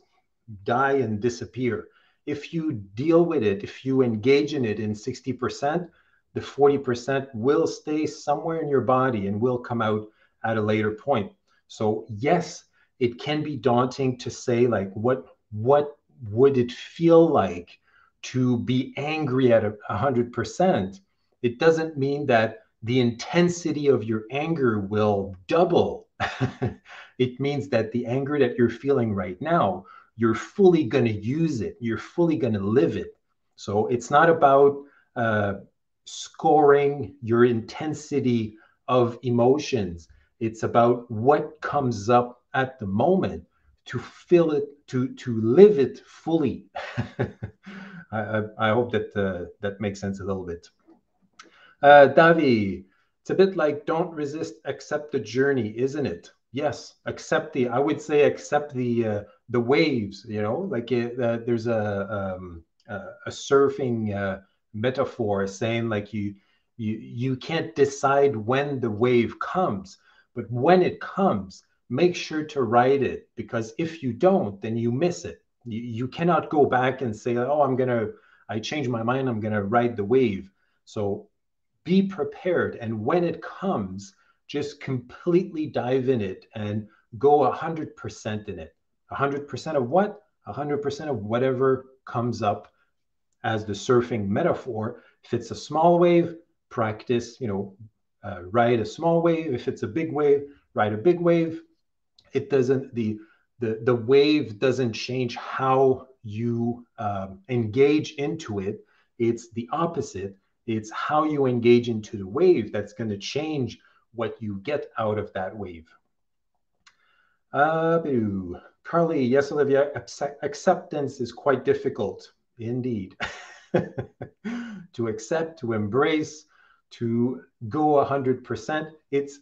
die and disappear. If you deal with it, if you engage in it in sixty percent, the forty percent will stay somewhere in your body and will come out at a later point. So yes, it can be daunting to say like what what would it feel like to be angry at a hundred percent. It doesn't mean that the intensity of your anger will double. it means that the anger that you're feeling right now, you're fully going to use it. You're fully going to live it. So it's not about uh, scoring your intensity of emotions. It's about what comes up at the moment to feel it, to to live it fully. I, I, I, hope that uh, that makes sense a little bit. Uh, Davi, it's a bit like don't resist, accept the journey, isn't it? Yes, accept the. I would say accept the uh, the waves. You know, like uh, there's a um, a surfing uh, metaphor saying like you you you can't decide when the wave comes but when it comes, make sure to ride it because if you don't, then you miss it. You, you cannot go back and say, oh, I'm to, I changed my mind, I'm to ride the wave. So be prepared. And when it comes, just completely dive in it and go 100% in it. 100% of what? 100% of whatever comes up as the surfing metaphor. If it's a small wave, practice, you know, uh, ride a small wave. If it's a big wave, ride a big wave. It doesn't the the the wave doesn't change how you um, engage into it. It's the opposite. It's how you engage into the wave that's going to change what you get out of that wave. Uh, Carly, yes, Olivia, acceptance is quite difficult indeed. to accept, to embrace, to go 100%. It's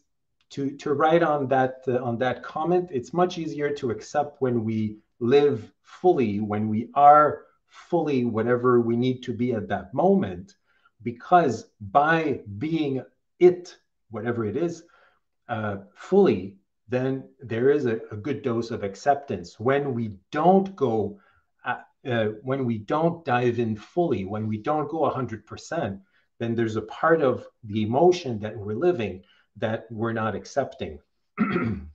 to, to write on that, uh, on that comment, it's much easier to accept when we live fully, when we are fully whatever we need to be at that moment, because by being it, whatever it is, uh, fully, then there is a, a, good dose of acceptance. When we don't go, uh, uh when we don't dive in fully, when we don't go 100%, then there's a part of the emotion that we're living that we're not accepting.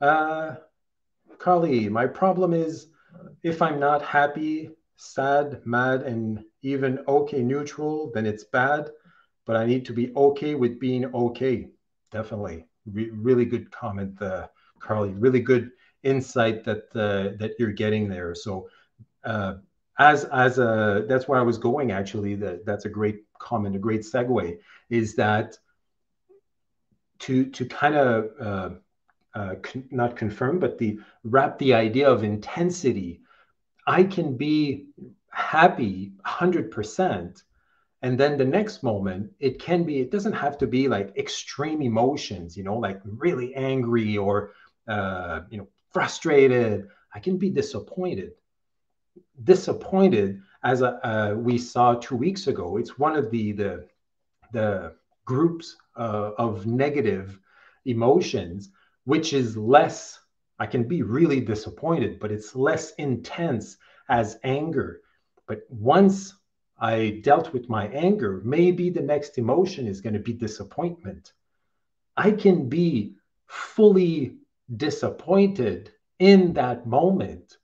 uh, Carly, my problem is if I'm not happy, sad, mad, and even okay neutral, then it's bad. But I need to be okay with being okay. Definitely, Re- really good comment, uh, Carly. Really good insight that uh, that you're getting there. So uh, as as a that's where I was going actually. That that's a great comment, a great segue. Is that to to kind of uh, uh, con- not confirm, but the wrap the idea of intensity. I can be happy hundred percent, and then the next moment it can be it doesn't have to be like extreme emotions you know like really angry or uh, you know frustrated. I can be disappointed. Disappointed as uh, we saw two weeks ago it's one of the the the groups uh, of negative emotions which is less i can be really disappointed but it's less intense as anger but once I dealt with my anger, maybe the next emotion is going to be disappointment. I can be fully disappointed in that moment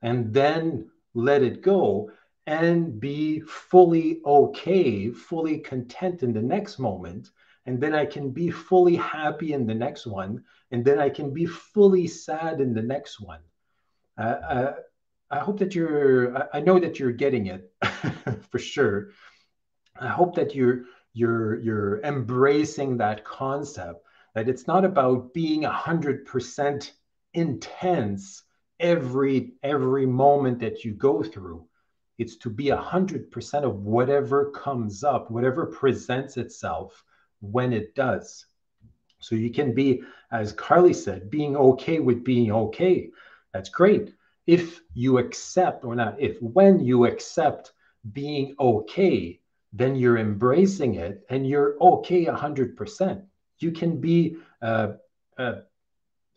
and then let it go and be fully okay, fully content in the next moment. And then I can be fully happy in the next one. And then I can be fully sad in the next one. Uh, uh, I hope that you're. I know that you're getting it for sure. I hope that you're you're you're embracing that concept that it's not about being hundred percent intense every every moment that you go through. It's to be hundred percent of whatever comes up, whatever presents itself when it does. So you can be, as Carly said, being okay with being okay. That's great if you accept or not if when you accept being okay then you're embracing it and you're okay 100% you can be uh, uh,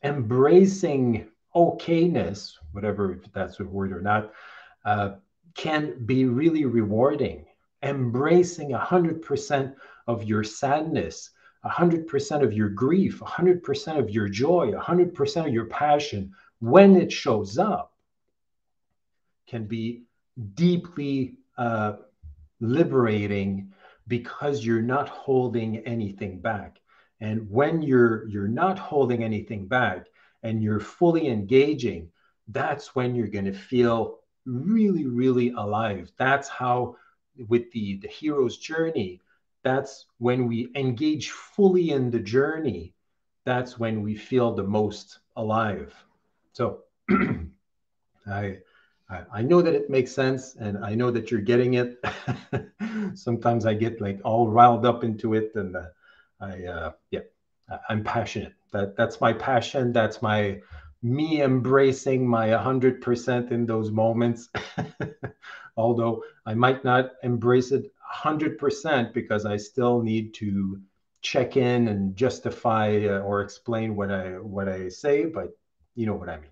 embracing okayness whatever if that's a word or not uh, can be really rewarding embracing 100% of your sadness 100% of your grief 100% of your joy 100% of your passion when it shows up can be deeply uh, liberating because you're not holding anything back. And when you're you're not holding anything back and you're fully engaging, that's when you're going to feel really, really alive. That's how with the the hero's journey, that's when we engage fully in the journey. That's when we feel the most alive. So I I, know that it makes sense and I know that you're getting it. Sometimes I get like all riled up into it and uh, I, uh, yeah, I'm passionate. That That's my passion. That's my me embracing my 100% in those moments. Although I might not embrace it 100% because I still need to check in and justify uh, or explain what I what I say, but you know what I mean.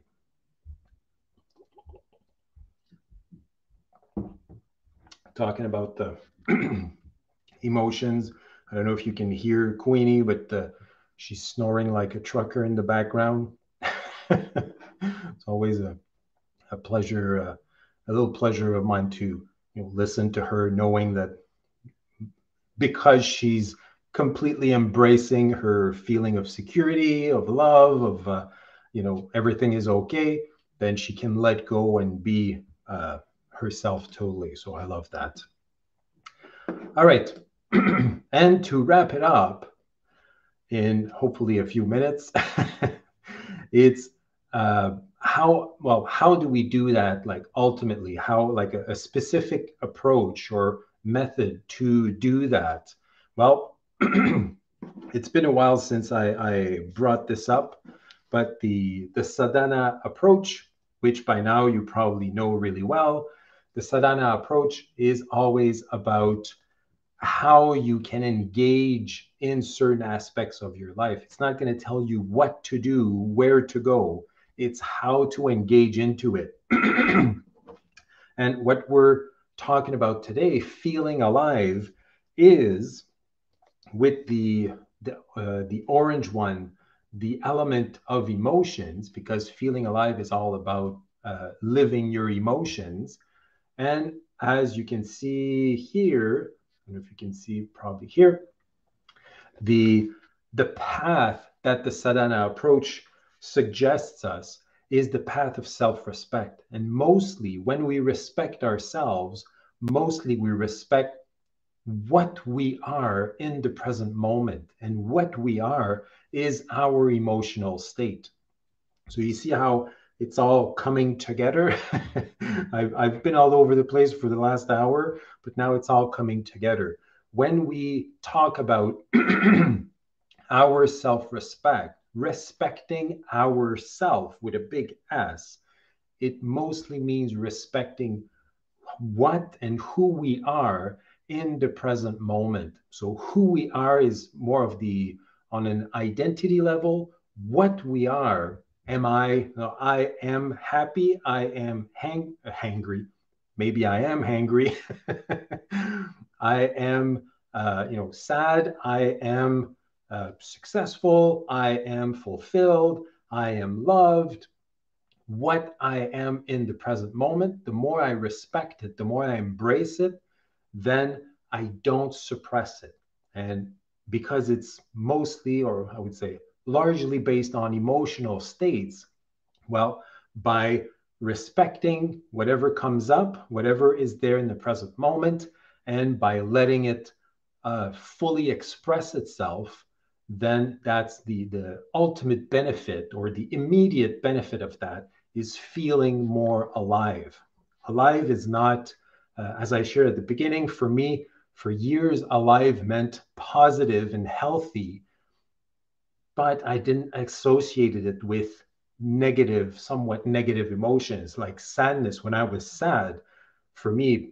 talking about the emotions. I don't know if you can hear Queenie, but uh, she's snoring like a trucker in the background. it's always a, a pleasure, uh, a little pleasure of mine to you know, listen to her, knowing that because she's completely embracing her feeling of security, of love, of uh, you know everything is okay, then she can let go and be uh, herself totally. So I love that. All right. and to wrap it up in hopefully a few minutes, it's uh, how, well, how do we do that? Like ultimately, how, like a, a specific approach or method to do that? Well, it's been a while since I, I brought this up, but the, the sadhana approach, which by now you probably know really well, the sadhana approach is always about how you can engage in certain aspects of your life. It's not going to tell you what to do, where to go. It's how to engage into it. and what we're talking about today, feeling alive, is with the the, uh, the orange one, the element of emotions, because feeling alive is all about uh, living your emotions. And as you can see here, I don't know if you can see probably here, the, the path that the sadhana approach suggests us is the path of self-respect. And mostly when we respect ourselves, mostly we respect what we are in the present moment. And what we are is our emotional state. So you see how it's all coming together. I've, I've been all over the place for the last hour, but now it's all coming together. When we talk about our self respect, respecting ourself with a big S, it mostly means respecting what and who we are in the present moment. So, who we are is more of the on an identity level, what we are. Am I, no, I am happy, I am hang, hangry, maybe I am hangry, I am, uh, you know, sad, I am uh, successful, I am fulfilled, I am loved, what I am in the present moment, the more I respect it, the more I embrace it, then I don't suppress it. And because it's mostly, or I would say largely based on emotional states, well, by respecting whatever comes up, whatever is there in the present moment, and by letting it uh, fully express itself, then that's the, the ultimate benefit or the immediate benefit of that is feeling more alive. Alive is not, uh, as I shared at the beginning, for me, for years, alive meant positive and healthy, but I didn't associate it with negative, somewhat negative emotions like sadness. When I was sad, for me,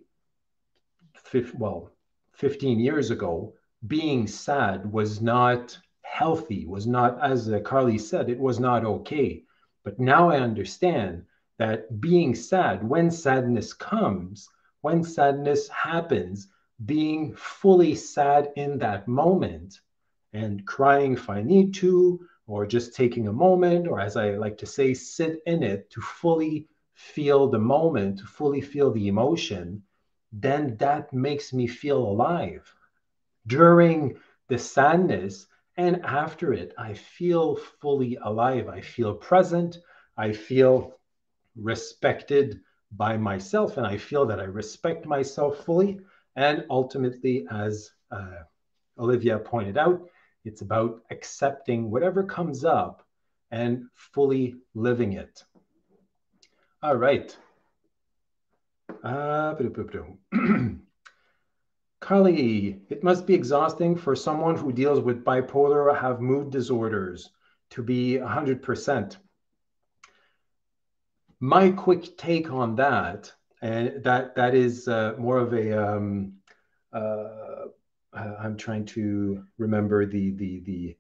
well, 15 years ago, being sad was not healthy, was not, as uh, Carly said, it was not okay. But now I understand that being sad, when sadness comes, when sadness happens, being fully sad in that moment and crying if I need to, or just taking a moment, or as I like to say, sit in it to fully feel the moment, to fully feel the emotion, then that makes me feel alive. During the sadness, and after it, I feel fully alive. I feel present. I feel respected by myself, and I feel that I respect myself fully. And ultimately, as uh, Olivia pointed out, it's about accepting whatever comes up and fully living it. All right. Uh, Carly, it must be exhausting for someone who deals with bipolar or have mood disorders to be 100%. My quick take on that, and that that is uh, more of a. Um, uh, uh I'm trying to remember the the the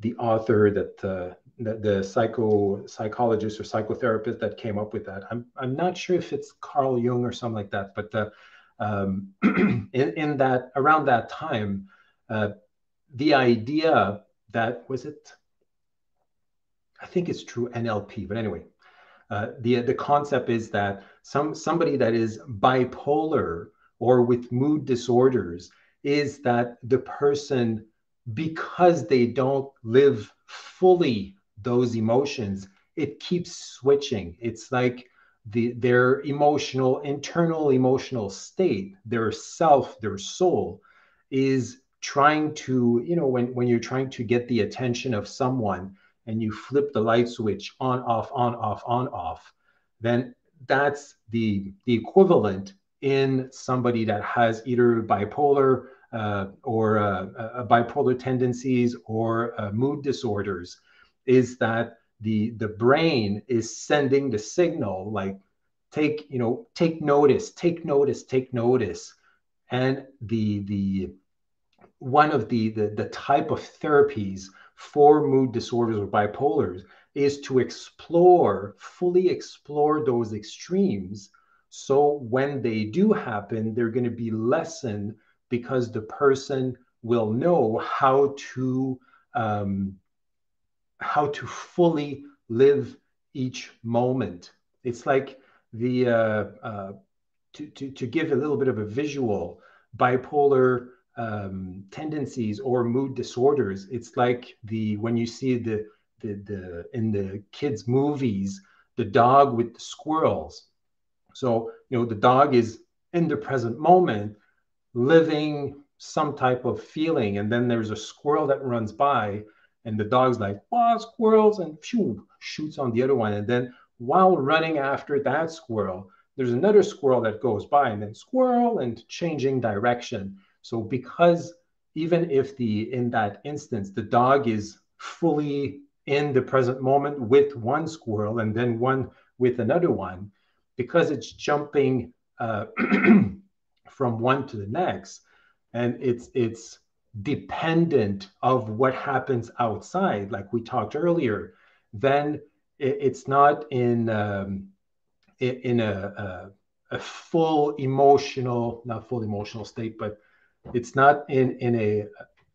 the author that uh, the, the psycho psychologist or psychotherapist that came up with that. I'm I'm not sure if it's Carl Jung or something like that, but uh, um, in, in that around that time, uh, the idea that was it, I think it's true NLP, but anyway, uh, the the concept is that some somebody that is bipolar or with mood disorders is that the person because they don't live fully those emotions it keeps switching. It's like the, their emotional, internal emotional state, their self, their soul is trying to, you know, when, when you're trying to get the attention of someone and you flip the light switch on, off, on, off, on, off, then that's the, the equivalent in somebody that has either bipolar uh, or uh, uh, bipolar tendencies or uh, mood disorders is that the the brain is sending the signal like take you know take notice take notice take notice. And the the one of the the, the type of therapies for mood disorders or bipolars is to explore fully explore those extremes. So when they do happen they're going to be lessened because the person will know how to um, how to fully live each moment. It's like the uh, uh, to, to, to give a little bit of a visual bipolar um, tendencies or mood disorders. It's like the when you see the the, the in the kids movies the dog with the squirrels. So you know the dog is in the present moment living some type of feeling and then there's a squirrel that runs by and the dog's like, "Wow, squirrels!" and phew, shoots on the other one. And then while running after that squirrel, there's another squirrel that goes by and then squirrel and changing direction. So because even if the in that instance the dog is fully in the present moment with one squirrel and then one with another one, because it's jumping uh, from one to the next, and it's it's dependent of what happens outside, like we talked earlier, then it, it's not in um, in a, a, a full emotional, not full emotional state, but it's not in in a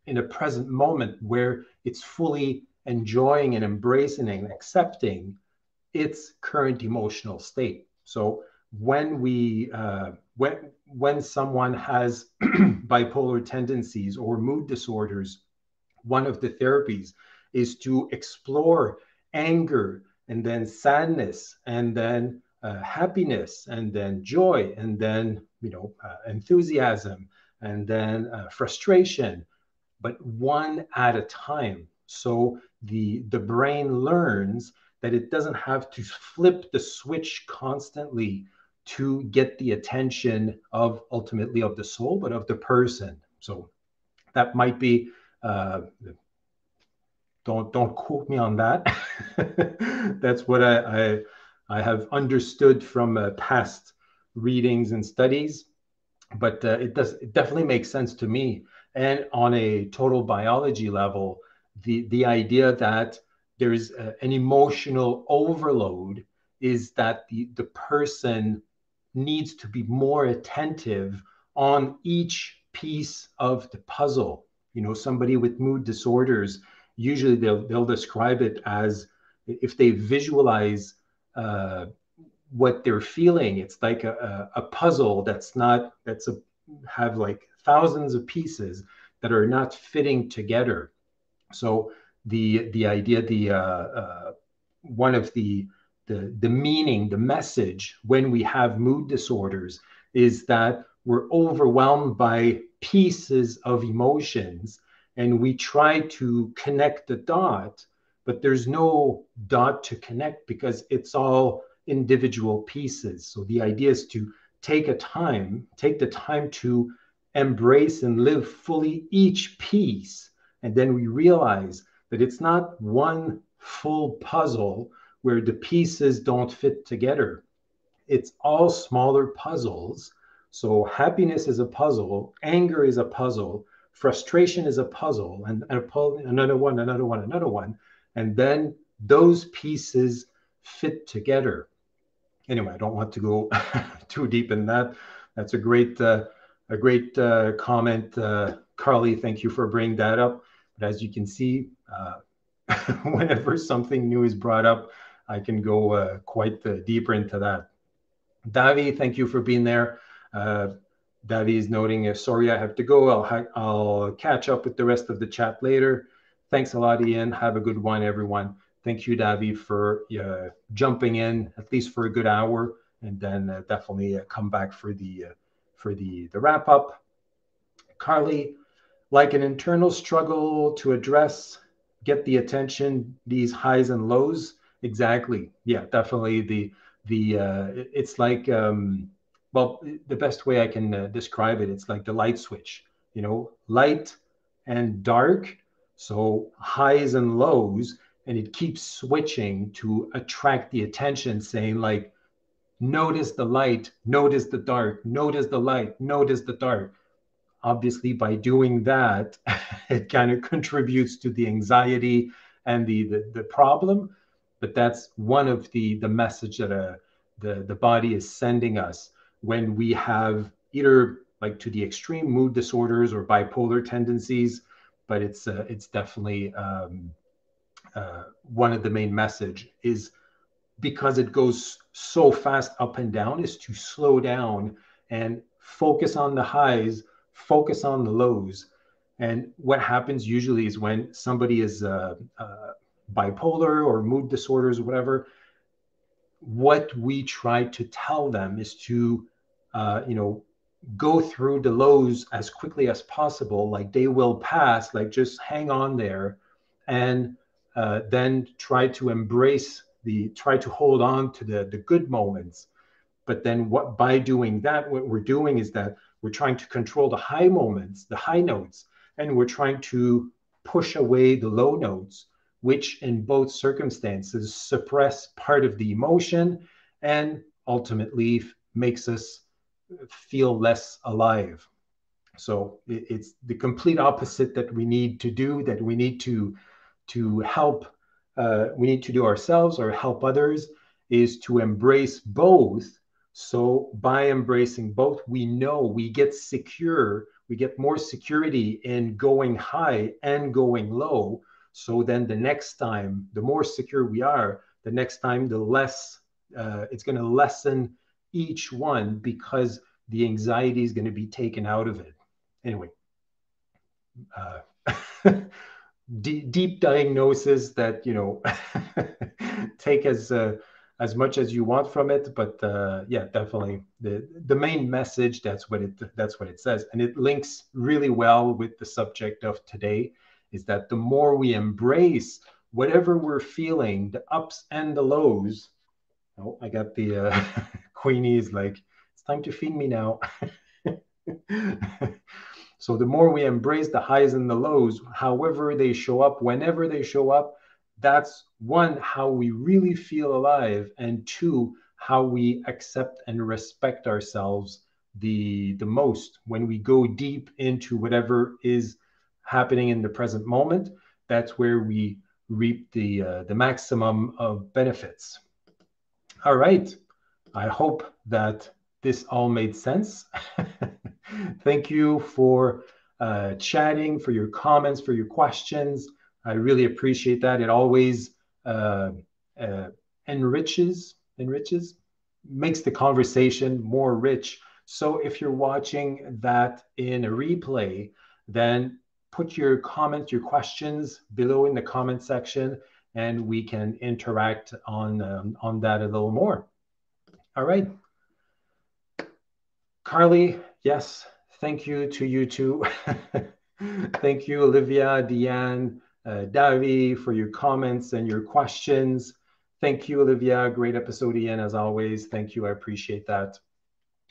in a present moment where it's fully enjoying and embracing and accepting its current emotional state. So when we uh, when when someone has bipolar tendencies or mood disorders, one of the therapies is to explore anger and then sadness and then uh, happiness and then joy and then you know uh, enthusiasm and then uh, frustration but one at a time. So the the brain learns that it doesn't have to flip the switch constantly to get the attention of ultimately of the soul but of the person so that might be uh, don't don't quote me on that that's what I, I I have understood from uh, past readings and studies, but uh, it does it definitely makes sense to me. And on a total biology level, the the idea that there's uh, an emotional overload is that the the person needs to be more attentive on each piece of the puzzle. You know, somebody with mood disorders usually they'll they'll describe it as if they visualize uh, what they're feeling. It's like a, a, puzzle that's not that's a have like thousands of pieces that are not fitting together. So the the idea, the uh, uh, one of the the the meaning, the message when we have mood disorders is that we're overwhelmed by pieces of emotions and we try to connect the dot but there's no dot to connect because it's all individual pieces. So the idea is to take a time, take the time to embrace and live fully each piece. And then we realize that it's not one full puzzle where the pieces don't fit together. It's all smaller puzzles. So happiness is a puzzle, anger is a puzzle, frustration is a puzzle, and, and another one, another one, another one and then those pieces fit together. Anyway, I don't want to go too deep in that. That's a great, uh, a great uh, comment, uh, Carly. Thank you for bringing that up. But as you can see, uh, whenever something new is brought up, I can go uh, quite uh, deeper into that. Davi, thank you for being there. Davi is noting, sorry, I have to go. I'll, I'll catch up with the rest of the chat later. Thanks a lot, Ian. Have a good one, everyone. Thank you, Davi, for uh, jumping in at least for a good hour, and then uh, definitely uh, come back for the uh, for the the wrap up. Carly, like an internal struggle to address, get the attention, these highs and lows. Exactly. Yeah, definitely. The the uh, it's like um, well, the best way I can uh, describe it, it's like the light switch. You know, light and dark so highs and lows, and it keeps switching to attract the attention, saying, like, notice the light, notice the dark, notice the light, notice the dark. Obviously, by doing that, it kind of contributes to the anxiety and the, the, the problem. But that's one of the, the message that uh, the, the body is sending us when we have either like to the extreme mood disorders or bipolar tendencies. But it's uh, it's definitely um, uh, one of the main message is because it goes so fast up and down is to slow down and focus on the highs focus on the lows. And what happens usually is when somebody is uh, uh bipolar or mood disorders or whatever what we try to tell them is to uh, you know go through the lows as quickly as possible like they will pass like just hang on there and uh, then try to embrace the try to hold on to the the good moments. But then what by doing that what we're doing is that we're trying to control the high moments the high notes and we're trying to push away the low notes which in both circumstances suppress part of the emotion and ultimately makes us feel less alive. So it's the complete opposite that we need to do that we need to to help uh, we need to do ourselves or help others is to embrace both. So by embracing both we know we get secure we get more security in going high and going low so then the next time the more secure we are the next time the less uh, it's going to lessen each one because the anxiety is going to be taken out of it. Anyway uh, d- deep diagnosis that you know take as uh, as much as you want from it but uh, yeah definitely the the main message that's what it that's what it says. And it links really well with the subject of today is that the more we embrace whatever we're feeling the ups and the lows oh i got the uh, queenie is like it's time to feed me now. So the more we embrace the highs and the lows, however they show up, whenever they show up, that's one, how we really feel alive, and two, how we accept and respect ourselves the the most when we go deep into whatever is happening in the present moment that's where we reap the uh, the maximum of benefits all right i hope that this all made sense Thank you for uh, chatting, for your comments, for your questions. I really appreciate that. It always uh, uh, enriches, enriches, makes the conversation more rich. So if you're watching that in a replay, then put your comments, your questions below in the comment section, and we can interact on um, on that a little more. All right. Carly, yes, thank you to you too. thank you, Olivia, Deanne, uh, Davi, for your comments and your questions. Thank you, Olivia. Great episode, Ian, as always. Thank you. I appreciate that.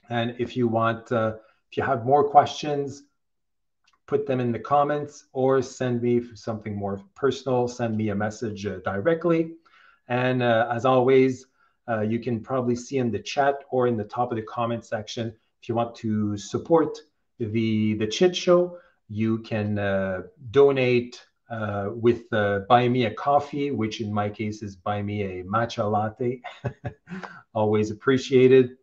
And if you want, uh, if you have more questions, put them in the comments or send me something more personal, send me a message uh, directly. And uh, as always, uh, you can probably see in the chat or in the top of the comment section if you want to support the the Chit Show, you can uh, donate uh, with uh, buy me a coffee, which in my case is buy me a matcha latte. Always appreciated.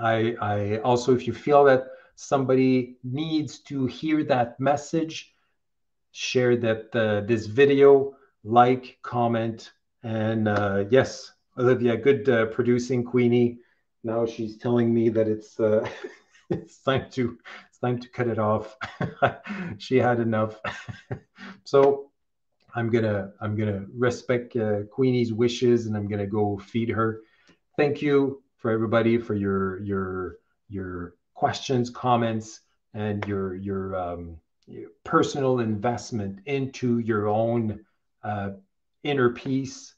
I, I also, if you feel that somebody needs to hear that message, share that uh, this video, like, comment, and uh, yes, Olivia, good uh, producing, Queenie now she's telling me that it's uh, it's time to it's time to cut it off. she had enough. so I'm gonna I'm gonna respect uh, Queenie's wishes and I'm gonna go feed her. Thank you for everybody for your your your questions, comments, and your your, um, your personal investment into your own uh, inner peace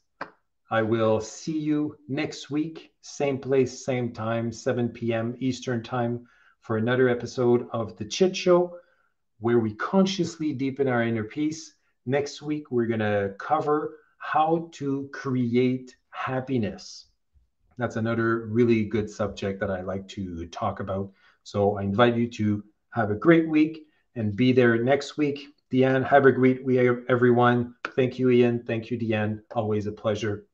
I will see you next week, same place, same time, 7 p.m. Eastern Time, for another episode of The Chit Show, where we consciously deepen our inner peace. Next week, we're going to cover how to create happiness. That's another really good subject that I like to talk about. So I invite you to have a great week and be there next week. Deanne, have a great week, everyone. Thank you, Ian. Thank you, Deanne. Always a pleasure.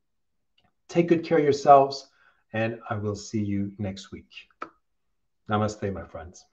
Take good care of yourselves, and I will see you next week. Namaste, my friends.